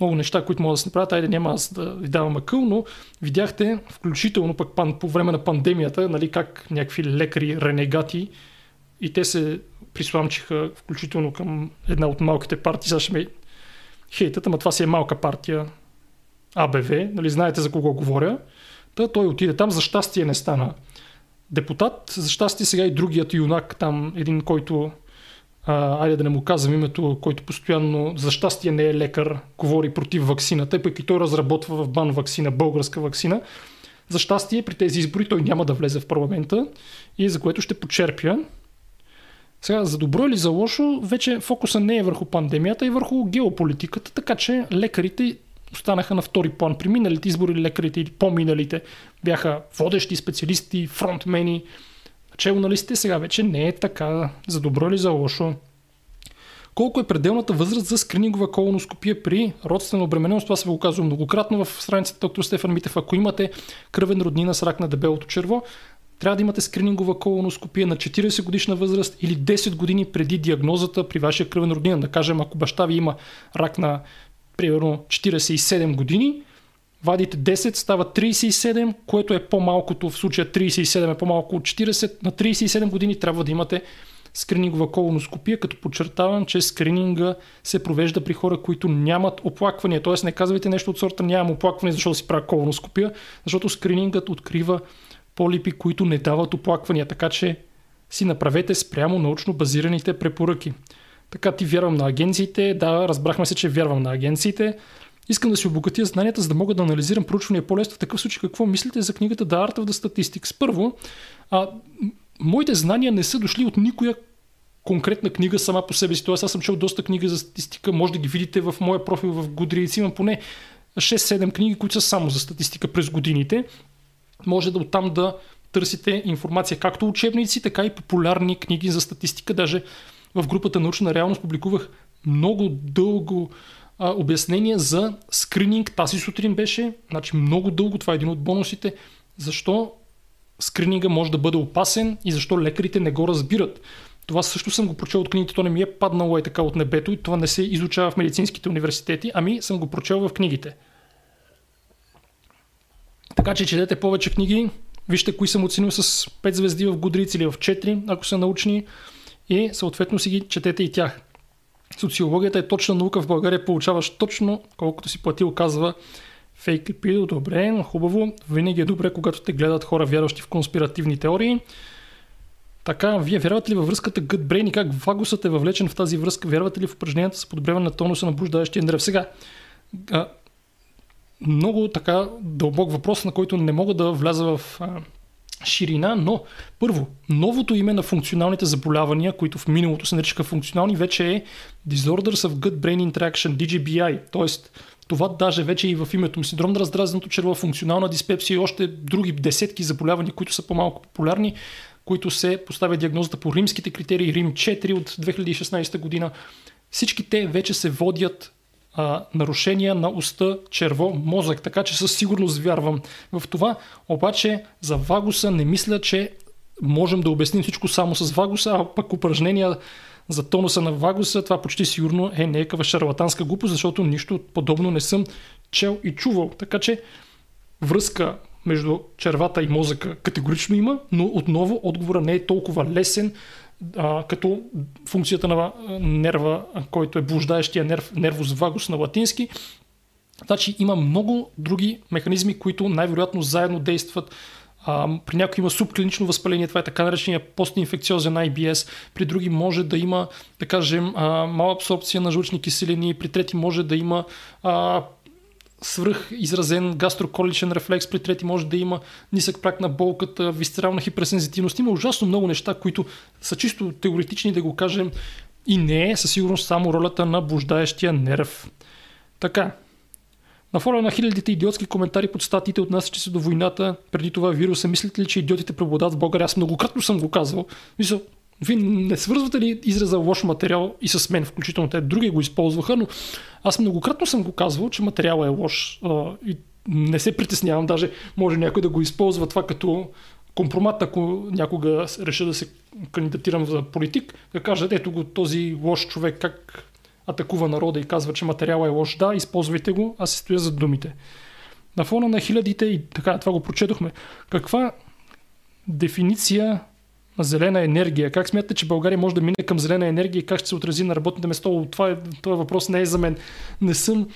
много неща, които могат да се направят. Айде няма аз да ви давам акъл, но видяхте, включително пък пан, по време на пандемията, нали, как някакви лекари, ренегати и те се присламчиха включително към една от малките партии. Сега ще ме хейтът, ама това си е малка партия АБВ, нали, знаете за кого говоря. Та той отиде там, за щастие не стана депутат. За щастие сега и другият юнак, там един, който, а, айде да не му казвам името, който постоянно, за щастие не е лекар, говори против вакцината, пък и той разработва в бан вакцина, българска вакцина. За щастие при тези избори той няма да влезе в парламента и за което ще почерпя. Сега, за добро или за лошо, вече фокуса не е върху пандемията и върху геополитиката, така че лекарите останаха на втори план. При миналите избори лекарите или по-миналите бяха водещи специалисти, фронтмени. Чело на листите сега вече не е така, за добро или за лошо. Колко е пределната възраст за скринингова колоноскопия при родствена обремененост? Това се го казва многократно в страницата доктор Стефан Митев. Ако имате кръвен роднина с рак на дебелото черво, трябва да имате скринингова колоноскопия на 40 годишна възраст или 10 години преди диагнозата при вашия кръвен роднина. Да кажем, ако баща ви има рак на примерно 47 години, вадите 10, става 37, което е по-малкото, в случая 37 е по-малко от 40, на 37 години трябва да имате скринингова колоноскопия, като подчертавам, че скрининга се провежда при хора, които нямат оплаквания. Тоест не казвайте нещо от сорта нямам оплакване, защото си правя колоноскопия, защото скринингът открива полипи, които не дават оплаквания, така че си направете спрямо научно базираните препоръки. Така ти вярвам на агенциите, да, разбрахме се, че вярвам на агенциите. Искам да си обогатя знанията, за да мога да анализирам проучвания по-лесно. В такъв случай какво мислите за книгата The Art of the Statistics? Първо, а, моите знания не са дошли от никоя конкретна книга сама по себе си. Тоест аз съм чел доста книги за статистика, може да ги видите в моя профил в Goodreads. Имам поне 6-7 книги, които са само за статистика през годините. Може да оттам да търсите информация, както учебници, така и популярни книги за статистика. Даже в групата Научна реалност публикувах много дълго а, обяснение за скрининг. Тази сутрин беше, значи много дълго, това е един от бонусите, защо скрининга може да бъде опасен и защо лекарите не го разбират. Това също съм го прочел от книгите, то не ми е паднало е така от небето и това не се изучава в медицинските университети, ами съм го прочел в книгите. Така че четете повече книги, вижте кои съм оценил с 5 звезди в Goodreads или в 4, ако са научни и съответно си ги четете и тях. Социологията е точна наука в България, получаваш точно колкото си платил, казва Фейкипидо. Добре, но хубаво. Винаги е добре, когато те гледат хора, вярващи в конспиративни теории. Така, вие вярвате ли във връзката gut brain и как вагусът е въвлечен в тази връзка? Вярвате ли в упражненията за подобряване на тонуса на блуждаещия нерв? Сега, а, много така дълбок въпрос, на който не мога да вляза в а, ширина, но първо, новото име на функционалните заболявания, които в миналото се наричаха функционални, вече е Disorders of Gut Brain Interaction, DGBI, т.е. това даже вече и в името му синдром на раздразненото черво, функционална диспепсия и още други десетки заболявания, които са по-малко популярни, които се поставя диагнозата по римските критерии, Рим 4 от 2016 година. Всички те вече се водят а, нарушения на уста, черво, мозък, така че със сигурност вярвам в това. Обаче за вагуса не мисля, че можем да обясним всичко само с вагуса, а пък упражнения за тонуса на вагуса, това почти сигурно е някаква шарлатанска глупост, защото нищо подобно не съм чел и чувал. Така че връзка между червата и мозъка категорично има, но отново отговора не е толкова лесен, а, като функцията на нерва, който е блуждаещия нерв, нервус вагус на латински. Значи има много други механизми, които най-вероятно заедно действат. А, при някои има субклинично възпаление, това е така наречения постинфекциозен IBS, при други може да има, да кажем, мала абсорбция на жлъчни киселини, при трети може да има а, свръх изразен гастроколичен рефлекс, при трети може да има нисък прак на болката, висцерална хиперсензитивност. Има ужасно много неща, които са чисто теоретични да го кажем и не е със сигурност само ролята на блуждаещия нерв. Така, на фона на хилядите идиотски коментари под статиите отнасящи се до войната, преди това вируса, мислите ли, че идиотите преобладават в България? Аз многократно съм го казвал. Мисля, вие не свързвате ли израза лош материал и с мен, включително те други го използваха, но аз многократно съм го казвал, че материалът е лош а, и не се притеснявам, даже може някой да го използва това като компромат, ако някога реша да се кандидатирам за политик, да кажа, ето го този лош човек как атакува народа и казва, че материалът е лош. Да, използвайте го, аз се стоя за думите. На фона на хилядите и така, това го прочетохме. Каква дефиниция зелена енергия. Как смятате, че България може да мине към зелена енергия и как ще се отрази на работните места? Това е, това въпрос не е за мен. Не съм,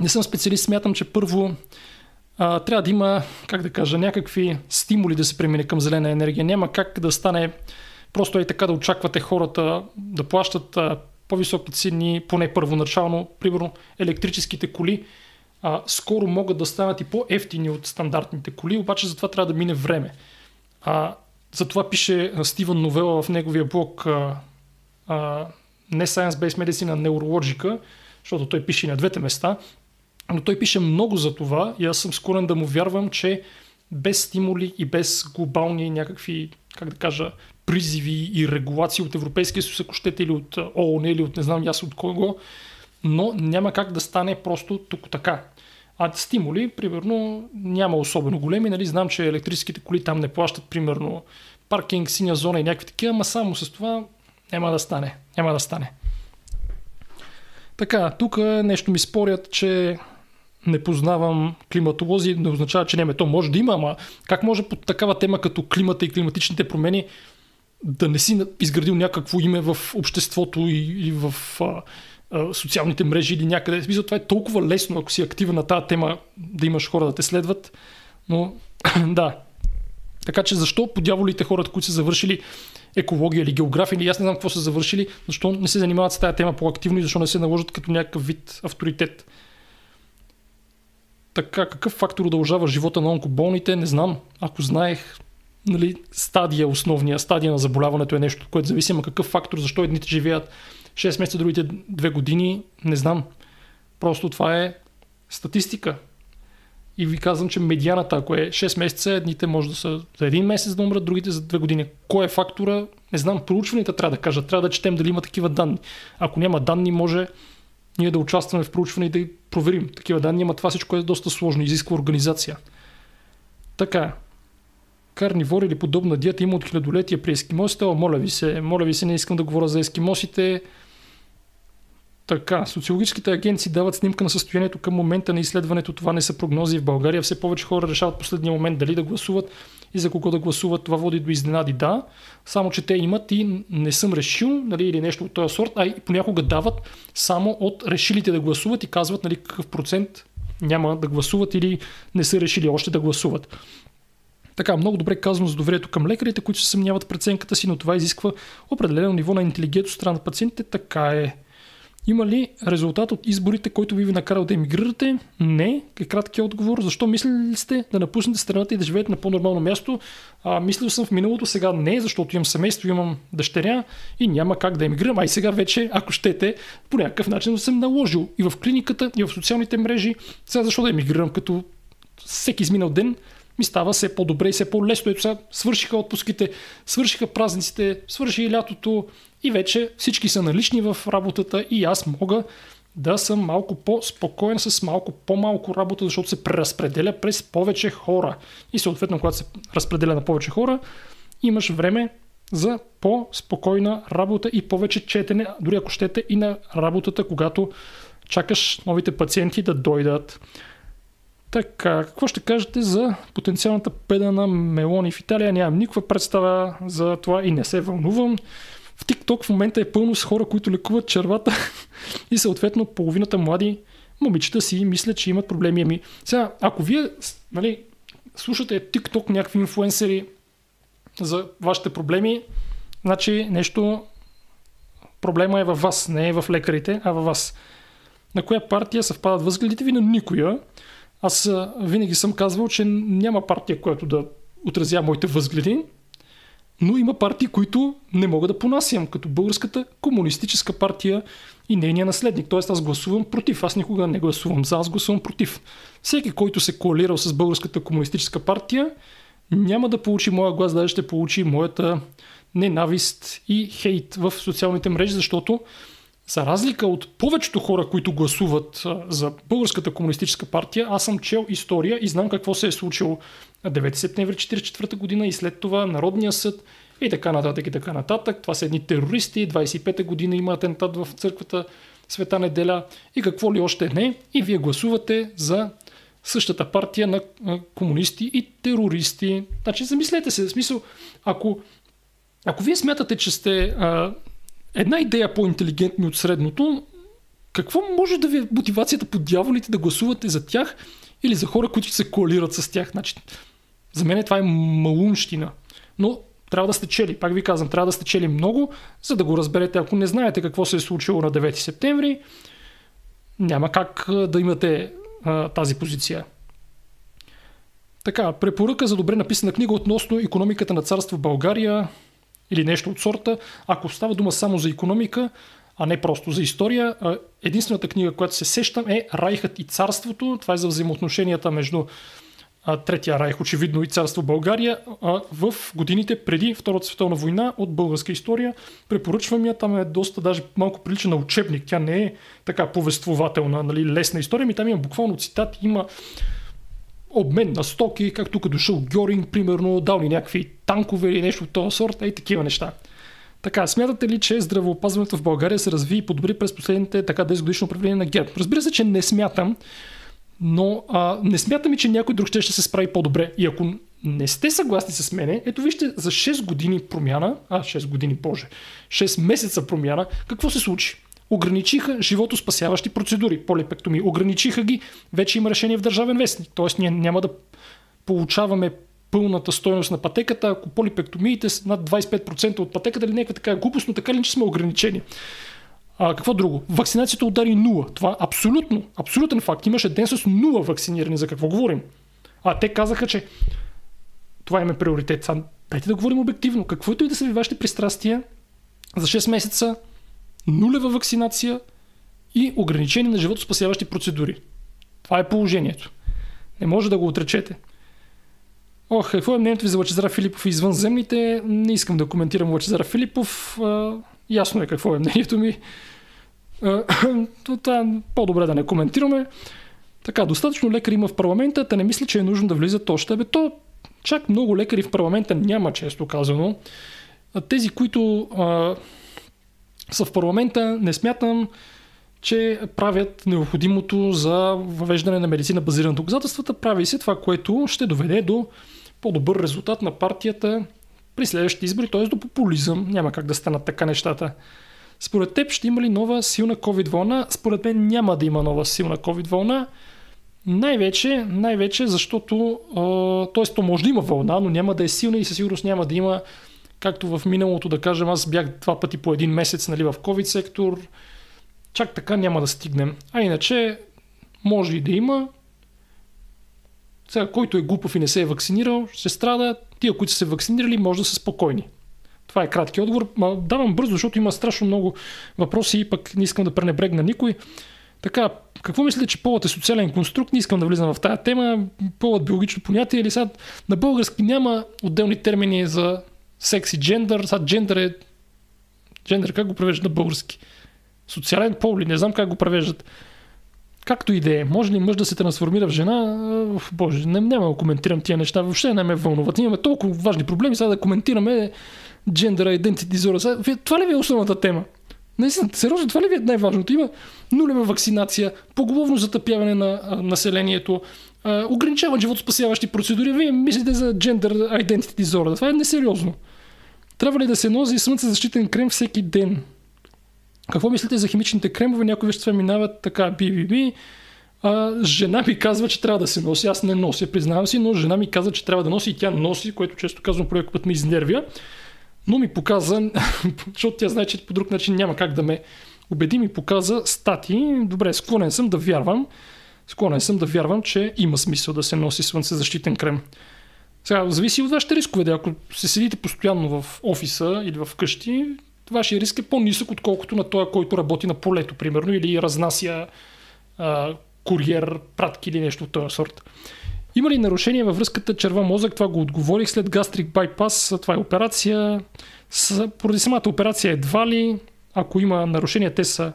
не съм специалист. Смятам, че първо а, трябва да има, как да кажа, някакви стимули да се премине към зелена енергия. Няма как да стане просто и така да очаквате хората да плащат а, по-високи цени, поне първоначално, примерно електрическите коли, а, скоро могат да станат и по-ефтини от стандартните коли, обаче за това трябва да мине време. А, затова пише Стивън Новела в неговия блог а, а, не Science-Based Medicine, а Neurologica, защото той пише и на двете места, но той пише много за това и аз съм склонен да му вярвам, че без стимули и без глобални някакви, как да кажа, призиви и регулации от Европейския съюз, ако щете, или от ООН, или от не знам аз от кого, но няма как да стане просто тук така. А стимули, примерно, няма особено големи. Нали? Знам, че електрическите коли там не плащат, примерно, паркинг, синя зона и някакви такива, ама само с това няма да стане. Няма да стане. Така, тук нещо ми спорят, че не познавам климатолози, не означава, че няма. То може да има, ама как може под такава тема като климата и климатичните промени да не си изградил някакво име в обществото или в а, а, социалните мрежи или някъде. Смисъл, това е толкова лесно, ако си активен на тази тема, да имаш хора да те следват. Но да. Така че защо по дяволите хората, които са завършили екология или география, или аз не знам какво са завършили, защо не се занимават с тази тема по-активно и защо не се наложат като някакъв вид авторитет. Така, какъв фактор удължава живота на онкоболните, не знам. Ако знаех, нали, стадия, основния стадия на заболяването е нещо, което зависи, ама какъв фактор, защо едните живеят 6 месеца, другите 2 години, не знам. Просто това е статистика. И ви казвам, че медианата, ако е 6 месеца, едните може да са за един месец да умрат, другите за 2 години. Кой е фактора? Не знам. Проучванията трябва да кажат. Трябва да четем дали има такива данни. Ако няма данни, може ние да участваме в проучване и да проверим такива данни, ама това всичко е доста сложно, изисква организация. Така, карнивор или подобна диета има от хилядолетия при ескимосите, моля ви се, моля ви се, не искам да говоря за ескимосите, така, социологическите агенции дават снимка на състоянието към момента на изследването. Това не са прогнози в България. Все повече хора решават последния момент дали да гласуват и за кого да гласуват. Това води до изненади, да. Само, че те имат и не съм решил, нали, или нещо от този сорт, а и понякога дават само от решилите да гласуват и казват нали, какъв процент няма да гласуват или не са решили още да гласуват. Така, много добре казано за доверието към лекарите, които се съмняват в преценката си, но това изисква определено ниво на интелигент от страна на пациентите. Така е. Има ли резултат от изборите, който ви ви накарал да емигрирате? Не. Е краткият отговор. Защо мислили сте да напуснете страната и да живеете на по-нормално място? А, мислил съм в миналото, сега не, защото имам семейство, имам дъщеря и няма как да емигрирам. А и сега вече, ако щете, по някакъв начин съм наложил и в клиниката, и в социалните мрежи. Сега защо да емигрирам, като всеки изминал ден ми става все по-добре и все по-лесно. Ето сега свършиха отпуските, свършиха празниците, свърши и лятото и вече всички са налични в работата и аз мога да съм малко по-спокоен с малко по-малко работа, защото се преразпределя през повече хора. И съответно, когато се разпределя на повече хора, имаш време за по-спокойна работа и повече четене, дори ако щете и на работата, когато чакаш новите пациенти да дойдат. Така, какво ще кажете за потенциалната педа на мелони в Италия? Нямам никаква представа за това и не се вълнувам. В TikTok в момента е пълно с хора, които лекуват червата и съответно половината млади момичета си мислят, че имат проблеми. Ами, сега, ако вие нали, слушате TikTok някакви инфуенсери за вашите проблеми, значи нещо проблема е във вас, не е в лекарите, а във вас. На коя партия съвпадат възгледите ви? На никоя. Аз винаги съм казвал, че няма партия, която да отразява моите възгледи, но има партии, които не мога да понасям, като Българската комунистическа партия и нейния наследник. Тоест аз гласувам против. Аз никога не гласувам за, аз гласувам против. Всеки, който се коалирал с Българската комунистическа партия, няма да получи моя глас, даже ще получи моята ненавист и хейт в социалните мрежи, защото за разлика от повечето хора, които гласуват за Българската комунистическа партия, аз съм чел история и знам какво се е случило на 9 септември 1944 година и след това Народния съд и така нататък и така нататък. Това са едни терористи, 25-та година има атентат в църквата Света неделя и какво ли още не. И вие гласувате за същата партия на комунисти и терористи. Значи замислете се, в смисъл, ако, ако вие смятате, че сте а, една идея по-интелигентни от средното, какво може да ви е мотивацията по дяволите да гласувате за тях или за хора, които се коалират с тях? Значи, за мен това е малунщина. Но трябва да сте чели. Пак ви казвам, трябва да сте чели много, за да го разберете. Ако не знаете какво се е случило на 9 септември, няма как да имате а, тази позиция. Така, препоръка за добре написана книга относно економиката на царство България или нещо от сорта. Ако става дума само за економика, а не просто за история, единствената книга, която се сещам е Райхът и царството. Това е за взаимоотношенията между Третия райх, очевидно и царство България, в годините преди Втората световна война от българска история. Препоръчвам я, там е доста даже малко прилича на учебник. Тя не е така повествователна, нали, лесна история, ми там има буквално цитати, има обмен на стоки, как тук е дошъл Гьоринг, примерно, дал ни някакви танкове или нещо от този сорт, и такива неща. Така, смятате ли, че здравеопазването в България се разви и подобри през последните така 10 годишно управление на ГЕРБ? Разбира се, че не смятам, но а, не смятам и, че някой друг ще, ще се справи по-добре. И ако не сте съгласни с мене, ето вижте за 6 години промяна, а 6 години, боже, 6 месеца промяна, какво се случи? Ограничиха живото спасяващи процедури, полипектоми. Ограничиха ги, вече има решение в Държавен вестник. Тоест ние няма да получаваме пълната стоеност на пътеката, ако полипектомиите са над 25% от пътеката или някаква така глупост, но така ли че сме ограничени. А, какво друго? Вакцинацията удари нула. Това е абсолютно, абсолютен факт. Имаше ден с нула вакцинирани. За какво говорим? А те казаха, че това им е приоритет. Сам, дайте да говорим обективно. Каквото и да са ви вашите пристрастия, за 6 месеца нулева вакцинация и ограничение на животоспасяващи процедури. Това е положението. Не може да го отречете. Ох, какво е мнението ви за Лачезар Филипов и извънземните? Не искам да коментирам Лачезар Филипов. А, ясно е какво е мнението ми. А, това е по-добре да не коментираме. Така, достатъчно лекари има в парламента, та не мисля, че е нужно да влизат още. Бе, то чак много лекари в парламента няма, често казано. Тези, които а, са в парламента, не смятам, че правят необходимото за въвеждане на медицина базирана на доказателствата. Прави се това, което ще доведе до по-добър резултат на партията при следващите избори, т.е. до популизъм. Няма как да станат така нещата. Според теб ще има ли нова силна COVID вълна? Според мен няма да има нова силна COVID вълна. Най-вече, най-вече защото, т.е. то може да има вълна, но няма да е силна и със сигурност няма да има, както в миналото да кажем, аз бях два пъти по един месец нали, в COVID сектор, чак така няма да стигнем. А иначе, може и да има. Сега, който е глупав и не се е вакцинирал, ще страда. Тия, които са се вакцинирали, може да са спокойни. Това е кратки отговор. Давам бързо, защото има страшно много въпроси и пък не искам да пренебрегна никой. Така, какво мислите, че полът е социален конструкт? Не искам да влизам в тази тема. Полът биологично понятие или сега на български няма отделни термини за секс и джендър. Сега джендър е... Джендър как го превежда на български? Социален пол ли? Не знам как го превеждат. Както и да е, може ли мъж да се трансформира в жена? Боже, не, няма да коментирам тия неща, въобще не ме вълнуват. Имаме толкова важни проблеми, сега да коментираме identity disorder. Това ли ви е основната тема? Наистина, сериозно, това ли ви е най-важното? Има нулева вакцинация, поголовно затъпяване на а, населението, ограничават животоспасяващи процедури. Вие мислите за gender identity disorder. Това е несериозно. Трябва ли да се носи слънцезащитен крем всеки ден? Какво мислите за химичните кремове? Някои вещества минават така, би А, жена ми казва, че трябва да се носи. Аз не нося, признавам си, но жена ми казва, че трябва да носи и тя носи, което често казвам, проект път ми изнервя но ми показа, защото тя знае, че по друг начин няма как да ме убеди, ми показа стати. Добре, склонен съм да вярвам, склонен съм да вярвам, че има смисъл да се носи слънцезащитен крем. Сега, зависи от вашите рискове. Ако се седите постоянно в офиса или в къщи, вашия риск е по-нисък, отколкото на този, който работи на полето, примерно, или разнася а, куриер, пратки или нещо от този сорт. Има ли нарушение във връзката черва-мозък? Това го отговорих след гастрик байпас. Това е операция. С, поради самата операция едва ли. Ако има нарушения, те са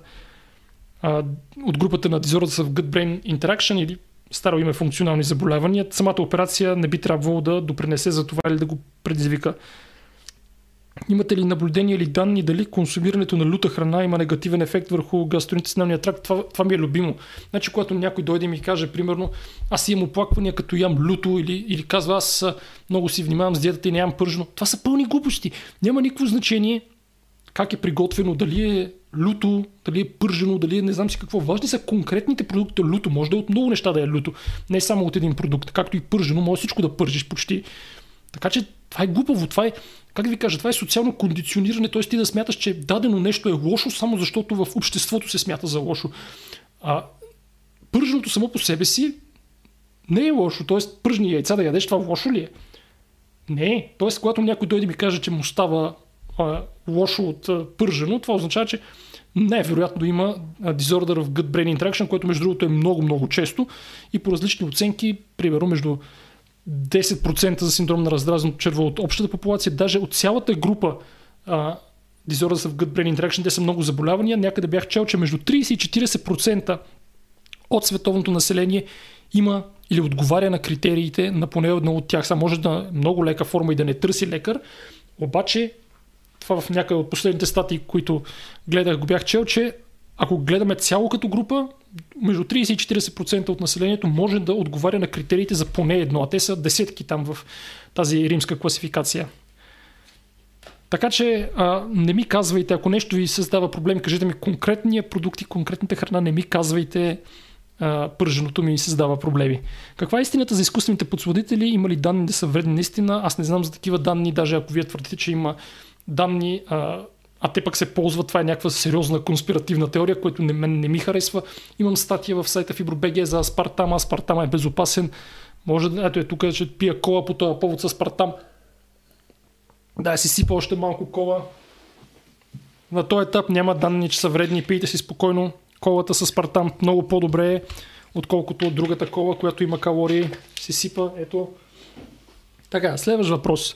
а, от групата на Disorders of Gut Brain Interaction или старо име функционални заболявания. Самата операция не би трябвало да допринесе за това или да го предизвика Имате ли наблюдение или данни дали консумирането на люта храна има негативен ефект върху гастроинтестиналния тракт? Това, това ми е любимо. Значи, когато някой дойде и ми каже, примерно, аз имам оплаквания като ям люто или, или казва, аз много си внимавам с диетата и ям пържено. Това са пълни глупости. Няма никакво значение как е приготвено, дали е люто, дали е пържено, дали е не знам си какво. Важни са конкретните продукти люто. Може да е от много неща да е люто. Не само от един продукт. Както и пържено, може всичко да пържиш почти. Така че това е глупаво. Това е как да ви кажа, това е социално кондициониране, т.е. ти да смяташ, че дадено нещо е лошо, само защото в обществото се смята за лошо. А пърженото само по себе си не е лошо, т.е. пържни яйца да ядеш, това лошо ли е? Не, т.е. когато някой дойде и ми каже, че му става лошо от пържено, това означава, че най-вероятно има disorder of gut brain interaction, което между другото е много, много често и по различни оценки, примерно между 10% за синдром на раздразнено черво от общата популация, даже от цялата група а, Disorders of Gut Brain Interaction, те са много заболявания. Някъде бях чел, че между 30 и 40% от световното население има или отговаря на критериите на поне едно от тях. Са може да е много лека форма и да не търси лекар, обаче това в някои от последните статии, които гледах, го бях чел, че ако гледаме цяло като група, между 30 и 40% от населението може да отговаря на критериите за поне едно, а те са десетки там в тази римска класификация. Така че а, не ми казвайте, ако нещо ви създава проблем, кажете ми конкретния продукт и конкретната храна, не ми казвайте а, пърженото ми създава проблеми. Каква е истината за изкуствените подсладители? Има ли данни да са вредни наистина? Аз не знам за такива данни, даже ако вие твърдите, че има данни, а, а те пък се ползват, това е някаква сериозна конспиративна теория, която не, не ми харесва. Имам статия в сайта FibroBG за Аспартама. Аспартама е безопасен. Може да, ето е тук, че пия кола по този повод с Аспартам. Да, си сипа още малко кола. На този етап няма данни, че са вредни. Пийте си спокойно. Колата с Спартан много по-добре е, отколкото от другата кола, която има калории. Си сипа, ето. Така, следващ въпрос.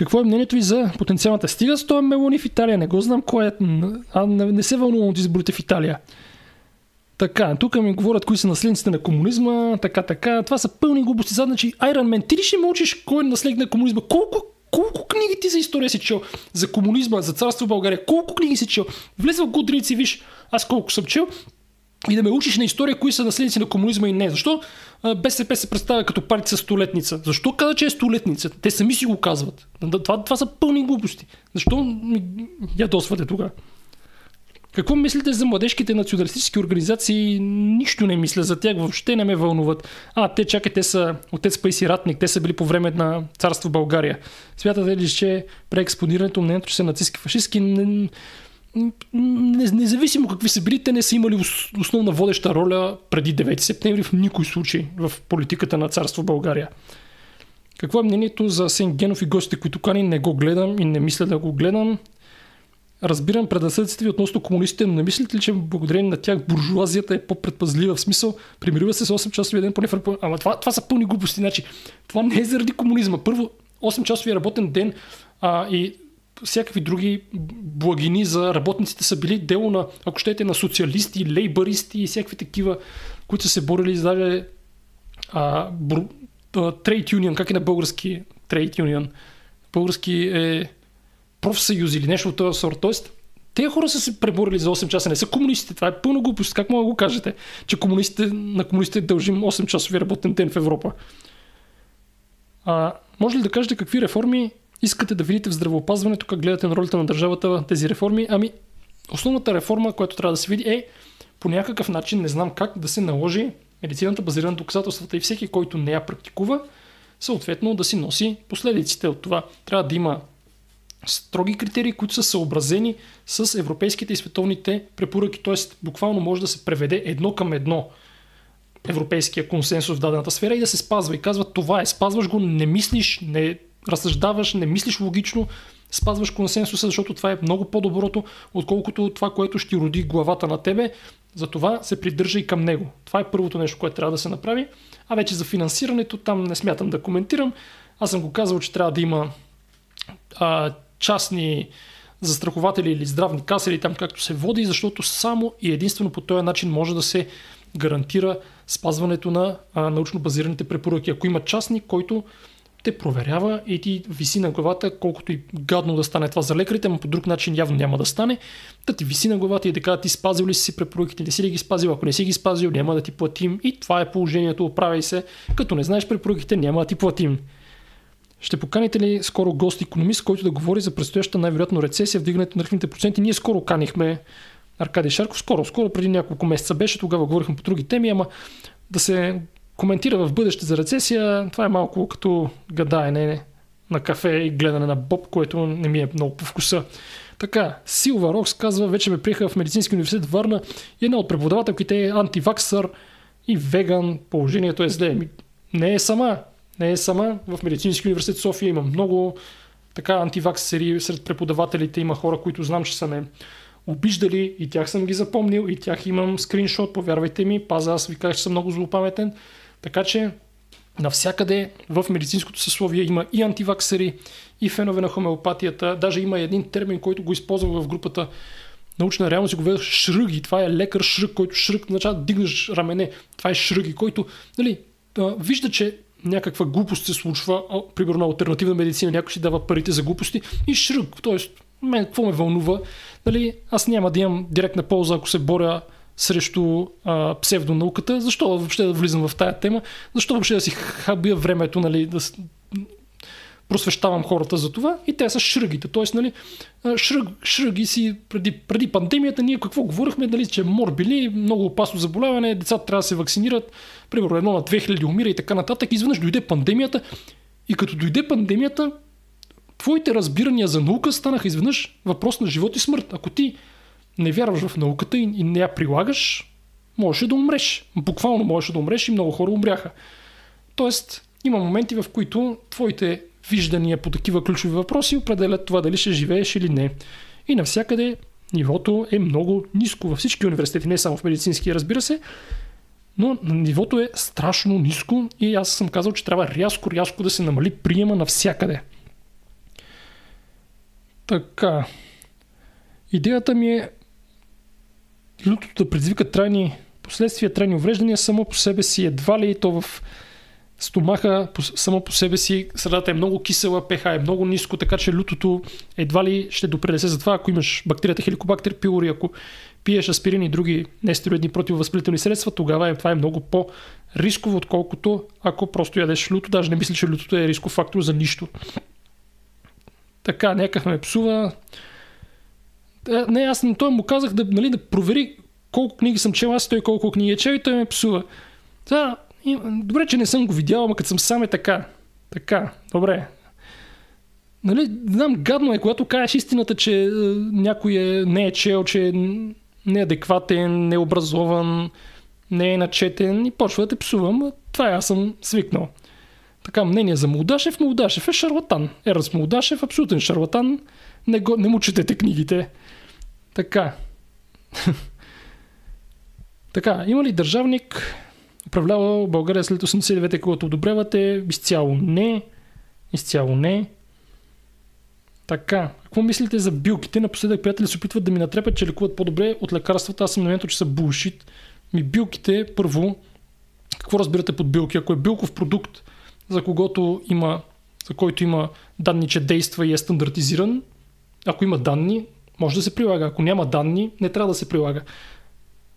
Какво е мнението ви за потенциалната стига с този мелони в Италия? Не го знам кой е. А не, не се вълнувам от изборите в Италия. Така, тук ми говорят кои са наследниците на комунизма, така, така. Това са пълни глупости. Значи, Iron Man, ти ли ще мълчиш кой е наследник на комунизма? Колко, колко книги ти за история си чел? За комунизма, за царство България? Колко книги си чел? Влез в Goodreads и виж аз колко съм чел и да ме учиш на история, кои са наследници на комунизма и не. Защо БСП се представя като партия столетница? Защо каза, че е столетница? Те сами си го казват. Това, това са пълни глупости. Защо ми ядосвате тогава? Какво мислите за младежките националистически организации? Нищо не мисля за тях, въобще не ме вълнуват. А, те чакай, те са отец Пайси Ратник, те са били по време на царство България. Смятате ли, че преекспонирането мнението, че са нацистски фашистски, не, независимо какви са били, те не са имали основна водеща роля преди 9 септември в никой случай в политиката на царство България. Какво е мнението за Сен Генов и гостите, които кани? Не го гледам и не мисля да го гледам. Разбирам предразсъдците ви относно комунистите, но не мислите ли, че благодарение на тях буржуазията е по-предпазлива в смисъл, примирива се с 8 часови ден поне в Ама това, това са пълни глупости. Значи, това не е заради комунизма. Първо, 8 часови работен ден а, и всякакви други благини за работниците са били дело на, ако щете, на социалисти, лейбаристи и всякакви такива, които са се борили за даже а, бр... трейд юнион, как е на български трейд юнион? Български е профсъюз или нещо от този сорт. Тоест, те хора са се преборили за 8 часа, не са комунистите. Това е пълна глупост. Как мога да го кажете, че комунистите, на комунистите дължим 8 часови работен ден в Европа? А, може ли да кажете какви реформи искате да видите в здравеопазването, как гледате на ролята на държавата тези реформи? Ами, основната реформа, която трябва да се види е по някакъв начин, не знам как, да се наложи медицината базирана на доказателствата и всеки, който не я практикува, съответно да си носи последиците от това. Трябва да има строги критерии, които са съобразени с европейските и световните препоръки. Т.е. буквално може да се преведе едно към едно европейския консенсус в дадената сфера и да се спазва. И казва това е, спазваш го, не мислиш, не разсъждаваш, не мислиш логично, спазваш консенсуса, защото това е много по-доброто, отколкото това, което ще роди главата на тебе. Затова се придържа и към него. Това е първото нещо, което трябва да се направи. А вече за финансирането там не смятам да коментирам. Аз съм го казал, че трябва да има а, частни застрахователи или здравни каси или там както се води, защото само и единствено по този начин може да се гарантира спазването на а, научно базираните препоръки. Ако има частник, който те проверява и ти виси на главата, колкото и гадно да стане това за лекарите, но по друг начин явно няма да стане. Да ти виси на главата и да ти спазил ли си препоръките, не си ли ги спазил, ако не си ги спазил, няма да ти платим и това е положението, оправяй се, като не знаеш препоръките, няма да ти платим. Ще поканите ли скоро гост економист, който да говори за предстоящата най-вероятно рецесия, вдигането на лихвените проценти? Ние скоро канихме Аркадий Шарков, скоро, скоро преди няколко месеца беше, тогава говорихме по други теми, ама да се коментира в бъдеще за рецесия, това е малко като гадаене на кафе и гледане на боб, което не ми е много по вкуса. Така, Силва Рокс казва, вече ме приеха в Медицински университет Варна и една от преподавателките е антиваксър и веган. Положението е зле. Не е сама. Не е сама. В Медицински университет София има много така антиваксери сред преподавателите. Има хора, които знам, че са ме обиждали и тях съм ги запомнил и тях имам скриншот, повярвайте ми. Паза, аз ви кажа, че съм много злопаметен. Така че навсякъде в медицинското съсловие има и антиваксери, и фенове на хомеопатията. Даже има един термин, който го използва в групата научна реалност и го ведах шръги. Това е лекар шръг, който шръг означава да дигнеш рамене. Това е шръги, който нали, вижда, че някаква глупост се случва, примерно альтернативна медицина, някой си дава парите за глупости и шръг, т.е. Мен какво ме вълнува? Дали аз няма да имам директна полза, ако се боря срещу а, псевдонауката. Защо въобще да влизам в тая тема? Защо въобще да си хабия времето, нали, да просвещавам хората за това и те са шръгите. Тоест, нали, шръг, шръги си преди, преди пандемията ние какво говорихме, нали, че морбили, много опасно заболяване, децата трябва да се вакцинират, примерно едно на 2000 умира и така нататък. Изведнъж дойде пандемията и като дойде пандемията, твоите разбирания за наука станаха изведнъж въпрос на живот и смърт. Ако ти не вярваш в науката и, и не я прилагаш, можеше да умреш. Буквално можеше да умреш и много хора умряха. Тоест, има моменти, в които твоите виждания по такива ключови въпроси определят това дали ще живееш или не. И навсякъде нивото е много ниско във всички университети, не само в медицински, разбира се, но нивото е страшно ниско и аз съм казал, че трябва рязко, рязко да се намали приема навсякъде. Така. Идеята ми е лютото да предизвика трайни последствия, трайни увреждания само по себе си едва ли то в стомаха само по себе си средата е много кисела, ПХ е много ниско, така че лютото едва ли ще допринесе за това, ако имаш бактерията хеликобактер пилори, ако пиеш аспирин и други нестероидни противовъзпалителни средства, тогава е, това е много по-рисково, отколкото ако просто ядеш люто. Даже не мисля, че лютото е рисков фактор за нищо. Така, някакъв ме псува. Е, не, аз на той му казах да, нали, да провери колко книги съм чел, аз той колко книги е чел и той ме псува. Да, добре, че не съм го видял, ама като съм сам е така. Така, добре. Нали, знам, гадно е, когато кажеш истината, че е, някой е, не е чел, че е неадекватен, необразован, не е начетен и почва да те псувам. Това е, аз съм свикнал. Така, мнение за Молдашев. Молдашев е шарлатан. Ерас Молдашев, абсолютен шарлатан. Не, го, не му четете книгите. Така. така, има ли държавник, управлява България след 89-те, когато одобрявате? Изцяло не. Изцяло не. Така, какво мислите за билките? Напоследък приятели се опитват да ми натрепят, че лекуват по-добре от лекарствата. Аз съм на че са булшит. Ми билките, първо, какво разбирате под билки? Ако е билков продукт, за когото има, за който има данни, че действа и е стандартизиран, ако има данни, може да се прилага. Ако няма данни, не трябва да се прилага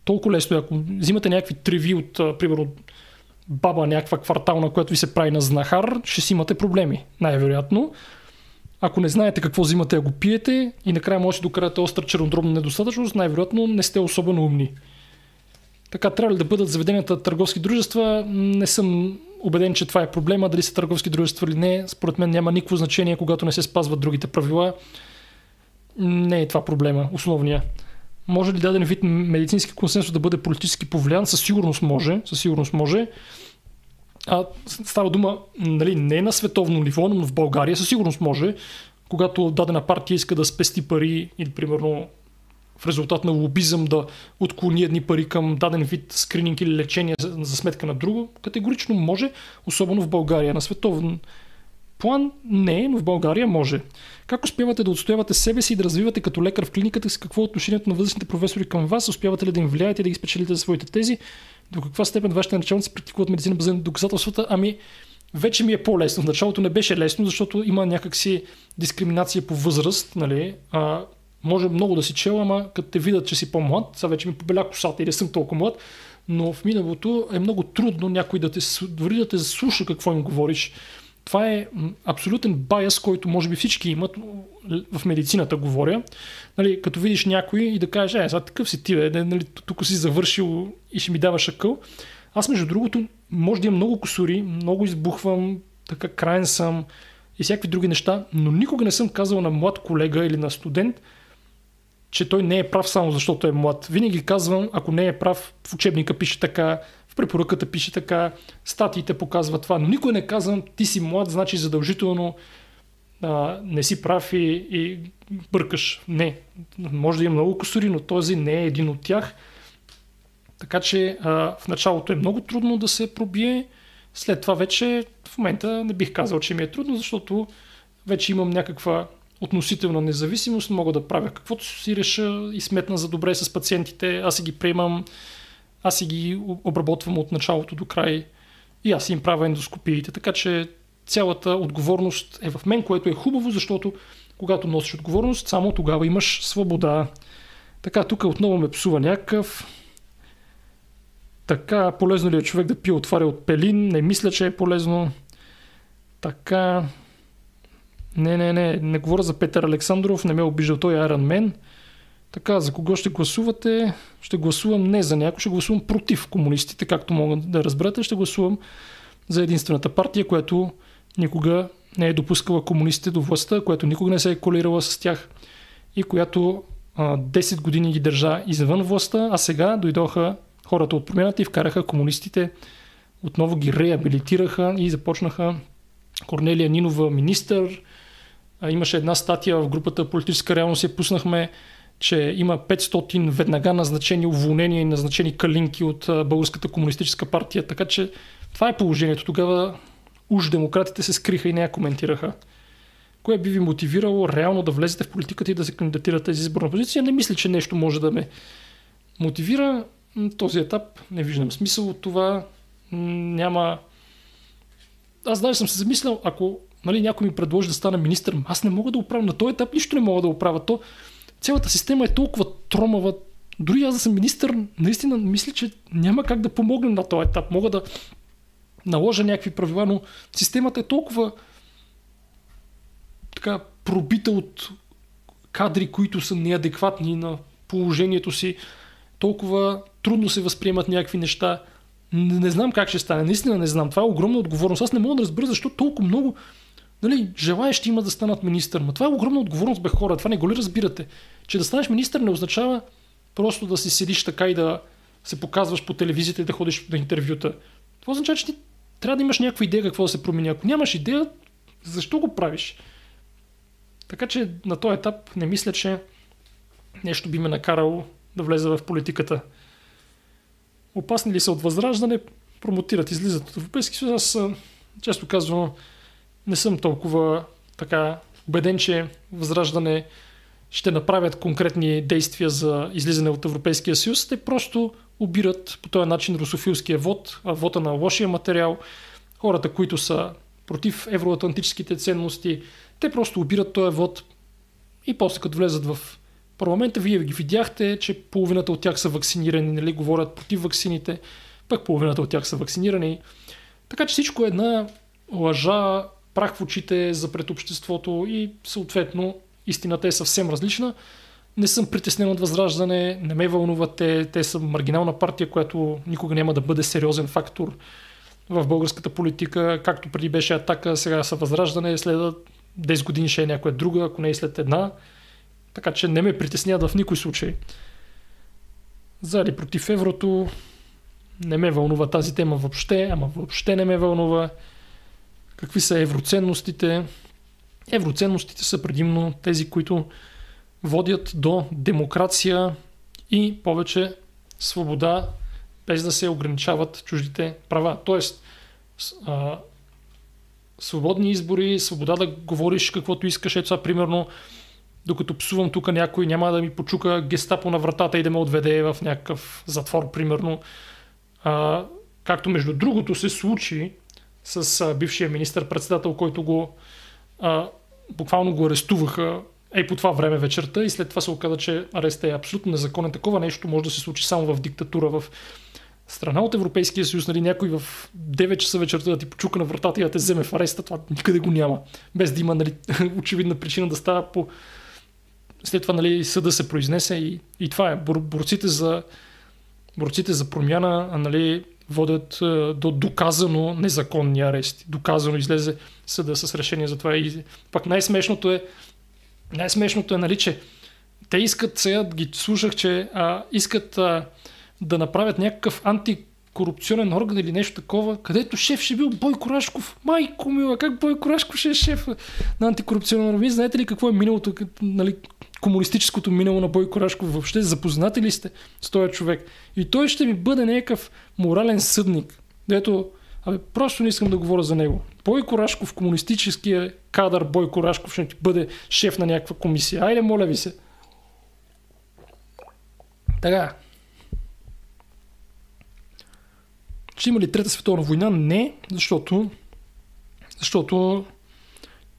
толкова лесно. Ако взимате някакви треви от, примерно, баба, някаква квартална, която ви се прави на знахар, ще си имате проблеми, най-вероятно. Ако не знаете какво взимате, а го пиете и накрая може да докарате остра чернодробна недостатъчност, най-вероятно не сте особено умни. Така трябва ли да бъдат заведенията търговски дружества? Не съм убеден, че това е проблема. Дали са търговски дружества или не, според мен няма никакво значение, когато не се спазват другите правила. Не е това проблема, основния. Може ли даден вид медицински консенсус да бъде политически повлиян? Със сигурност може. Със сигурност може. А става дума нали, не на световно ниво, но в България със сигурност може. Когато дадена партия иска да спести пари или примерно в резултат на лобизъм да отклони едни пари към даден вид скрининг или лечение за, сметка на друго, категорично може, особено в България. На световен план не, но в България може. Как успявате да отстоявате себе си и да развивате като лекар в клиниката с какво е отношението на възрастните професори към вас? Успявате ли да им влияете и да ги спечелите за своите тези? До каква степен вашите началници практикуват медицина на доказателствата? Ами, вече ми е по-лесно. В началото не беше лесно, защото има някакси дискриминация по възраст. Нали? А, може много да си чел, ама като те видят, че си по-млад, сега вече ми побеля косата или съм толкова млад, но в миналото е много трудно някой да те, дори да те слуша какво им говориш това е абсолютен байас, който може би всички имат, в медицината говоря. Нали, като видиш някой и да кажеш, е, сега такъв си ти, бе, нали, тук си завършил и ще ми даваш акъл. Аз, между другото, може да имам много косури, много избухвам, така крайен съм и всякакви други неща, но никога не съм казал на млад колега или на студент, че той не е прав само защото е млад. Винаги казвам, ако не е прав, в учебника пише така, в препоръката пише така, статиите показват това, но никой не казвам, ти си млад, значи задължително а, не си прав и, и бъркаш. Не, може да има много косури, но този не е един от тях. Така че а, в началото е много трудно да се пробие, след това вече в момента не бих казал, че ми е трудно, защото вече имам някаква относителна независимост, мога да правя каквото си реша и сметна за добре с пациентите, аз си ги приемам, аз си ги обработвам от началото до край и аз им правя ендоскопиите, така че цялата отговорност е в мен, което е хубаво, защото Когато носиш отговорност, само тогава имаш свобода. Така, тук отново ме псува някакъв. Така, полезно ли е човек да пие отваря от пелин? Не мисля, че е полезно. Така. Не, не, не, не говоря за Петър Александров, не ме е обиждал той Iron Man. Така, за кого ще гласувате? Ще гласувам не за някой, ще гласувам против комунистите, както могат да разберете. Ще гласувам за единствената партия, която никога не е допускала комунистите до властта, която никога не се е колирала с тях и която а, 10 години ги държа извън властта, а сега дойдоха хората от промяната и вкараха комунистите, отново ги реабилитираха и започнаха Корнелия Нинова министър. А, имаше една статия в групата Политическа реалност и пуснахме, че има 500 веднага назначени уволнения и назначени калинки от Българската комунистическа партия, така че това е положението. Тогава уж демократите се скриха и не я коментираха. Кое би ви мотивирало реално да влезете в политиката и да се кандидатирате за изборна позиция? Не мисля, че нещо може да ме мотивира. Този етап не виждам смисъл от това. Няма... Аз даже съм се замислял, ако нали, някой ми предложи да стана министър, аз не мога да оправя. На този етап нищо не мога да оправя. То, цялата система е толкова тромава. Дори аз да съм министър, наистина мисля, че няма как да помогна на този етап. Мога да наложа някакви правила, но системата е толкова така пробита от кадри, които са неадекватни на положението си, толкова трудно се възприемат някакви неща. Не, не знам как ще стане, наистина не знам. Това е огромна отговорност. Аз не мога да разбера защо толкова много нали, желаящи има да станат министър. Но това е огромна отговорност, бе хора. Това не го ли разбирате? Че да станеш министър не означава просто да си седиш така и да се показваш по телевизията и да ходиш на интервюта. Това означава, че ти трябва да имаш някаква идея какво да се промени. Ако нямаш идея, защо го правиш? Така че на този етап не мисля, че нещо би ме накарало да влезе в политиката. Опасни ли са от възраждане? Промотират, излизат от Европейски съюз. Аз често казвам, не съм толкова така убеден, че възраждане ще направят конкретни действия за излизане от Европейския съюз. Те просто обират по този начин русофилския вод, вода на лошия материал, хората, които са против евроатлантическите ценности, те просто обират този вод и после като влезат в парламента, вие ги видяхте, че половината от тях са вакцинирани, нали, говорят против вакцините, пък половината от тях са вакцинирани. Така че всичко е една лъжа, прах в очите за пред обществото и съответно истината е съвсем различна. Не съм притеснен от възраждане, не ме вълнуват те, те са маргинална партия, която никога няма да бъде сериозен фактор в българската политика, както преди беше атака, сега са възраждане, след 10 години ще е някоя друга, ако не е след една. Така че не ме притесняват в никой случай. За или против еврото не ме вълнува тази тема въобще, ама въобще не ме вълнува. Какви са евроценностите? Евроценностите са предимно тези, които водят до демокрация и повече свобода, без да се ограничават чуждите права. Тоест, а, свободни избори, свобода да говориш каквото искаш. Ето това, примерно, докато псувам тук някой, няма да ми почука гестапо на вратата и да ме отведе в някакъв затвор, примерно. А, както между другото се случи с а, бившия министър-председател, който го а, буквално го арестуваха е по това време вечерта и след това се оказа, че ареста е абсолютно незаконен. Такова нещо може да се случи само в диктатура, в страна от Европейския съюз, нали, някой в 9 часа вечерта да ти почука на вратата и да те вземе в ареста, това никъде го няма. Без да има нали, очевидна причина да става по... След това нали, съда се произнесе и, и това е. Бор, борците за, борците за промяна нали, водят до доказано незаконни арести. Доказано излезе съда с решение за това. И пак най-смешното е, най-смешното е, нали, че те искат, сега ги слушах, че а, искат а, да направят някакъв антикорупционен орган или нещо такова, където шеф ще бил Бойко Рашков. Майко мила, как Бойко Рашков ще е шеф на антикорупционен орган? Вие знаете ли какво е миналото, нали, комунистическото минало на Бойко Рашков? Въобще запознати ли сте с този човек? И той ще ми бъде някакъв морален съдник, дето Абе, просто не искам да говоря за него. Бойко Рашков, комунистическия кадър Бойко Рашков ще ти бъде шеф на някаква комисия. Айде, моля ви се. Така, Ще има ли Трета световна война? Не, защото, защото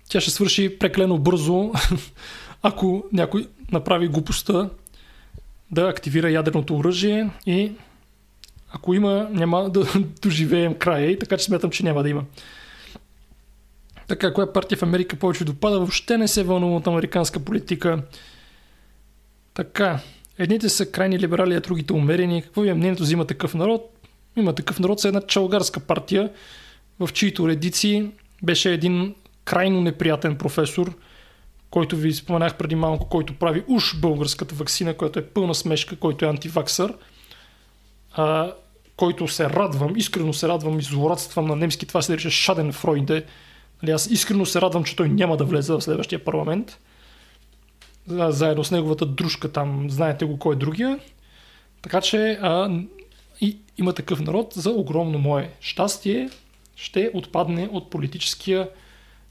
тя ще свърши преклено бързо, ако някой направи глупостта да активира ядерното оръжие и ако има, няма да доживеем края и така че смятам, че няма да има. Така, коя партия в Америка повече допада, въобще не се вълнува от американска политика. Така, едните са крайни либерали, а другите умерени. Какво ви е мнението за има такъв народ? Има такъв народ с една чалгарска партия, в чието редици беше един крайно неприятен професор, който ви споменах преди малко, който прави уж българската вакцина, която е пълна смешка, който е антиваксър, а, който се радвам, искрено се радвам и злорадствам на немски, това се нарича Шаден Фройде. Нали, аз искрено се радвам, че той няма да влезе в следващия парламент. Заедно с неговата дружка там, знаете го кой е другия. Така че а, и има такъв народ за огромно мое щастие ще отпадне от политическия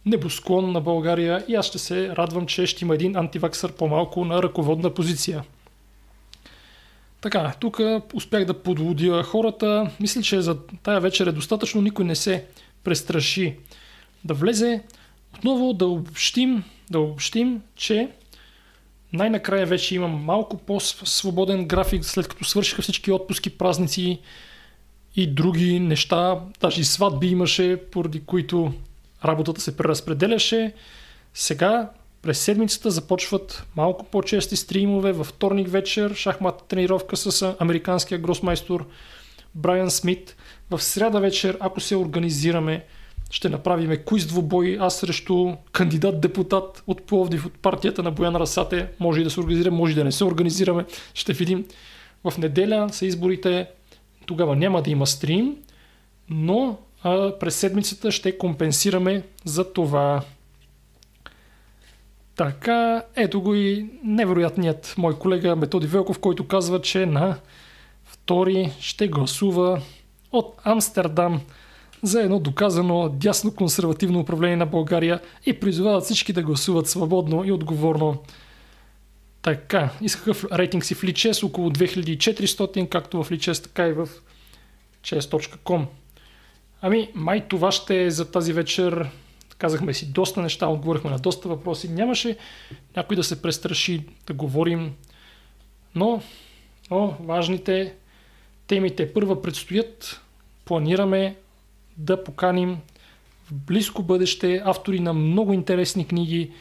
небосклон на България и аз ще се радвам, че ще има един антиваксър по-малко на ръководна позиция. Така, тук успях да подлудя хората. Мисля, че за тая вечер е достатъчно. Никой не се престраши да влезе. Отново да обобщим, да обобщим, че най-накрая вече имам малко по-свободен график, след като свършиха всички отпуски, празници и други неща. Даже и сватби имаше, поради които работата се преразпределяше. Сега през седмицата започват малко по-чести стримове. Във вторник вечер шахматна тренировка с американския гросмайстор Брайан Смит. В среда вечер, ако се организираме, ще направим куиз двубой, аз срещу кандидат-депутат от Пловдив от партията на Боян Расате. Може и да се организираме, може и да не се организираме. Ще видим. В неделя са изборите, тогава няма да има стрим, но а, през седмицата ще компенсираме за това. Така, ето го и невероятният мой колега Методи Велков, който казва, че на втори ще гласува от Амстердам за едно доказано дясно консервативно управление на България и призовават всички да гласуват свободно и отговорно. Така, исках рейтинг си в Lichess около 2400, както в Lichess, така и в chess.com. Ами, май това ще е за тази вечер. Казахме си доста неща, отговорихме на доста въпроси. Нямаше някой да се престраши да говорим, но, но важните темите първа предстоят. Планираме да поканим в близко бъдеще автори на много интересни книги,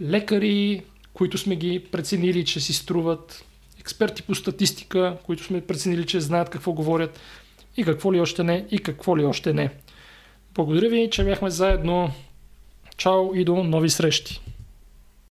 лекари, които сме ги преценили, че си струват, експерти по статистика, които сме преценили, че знаят какво говорят и какво ли още не и какво ли още не. Благодаря ви, че бяхме заедно. Чао и до нови срещи!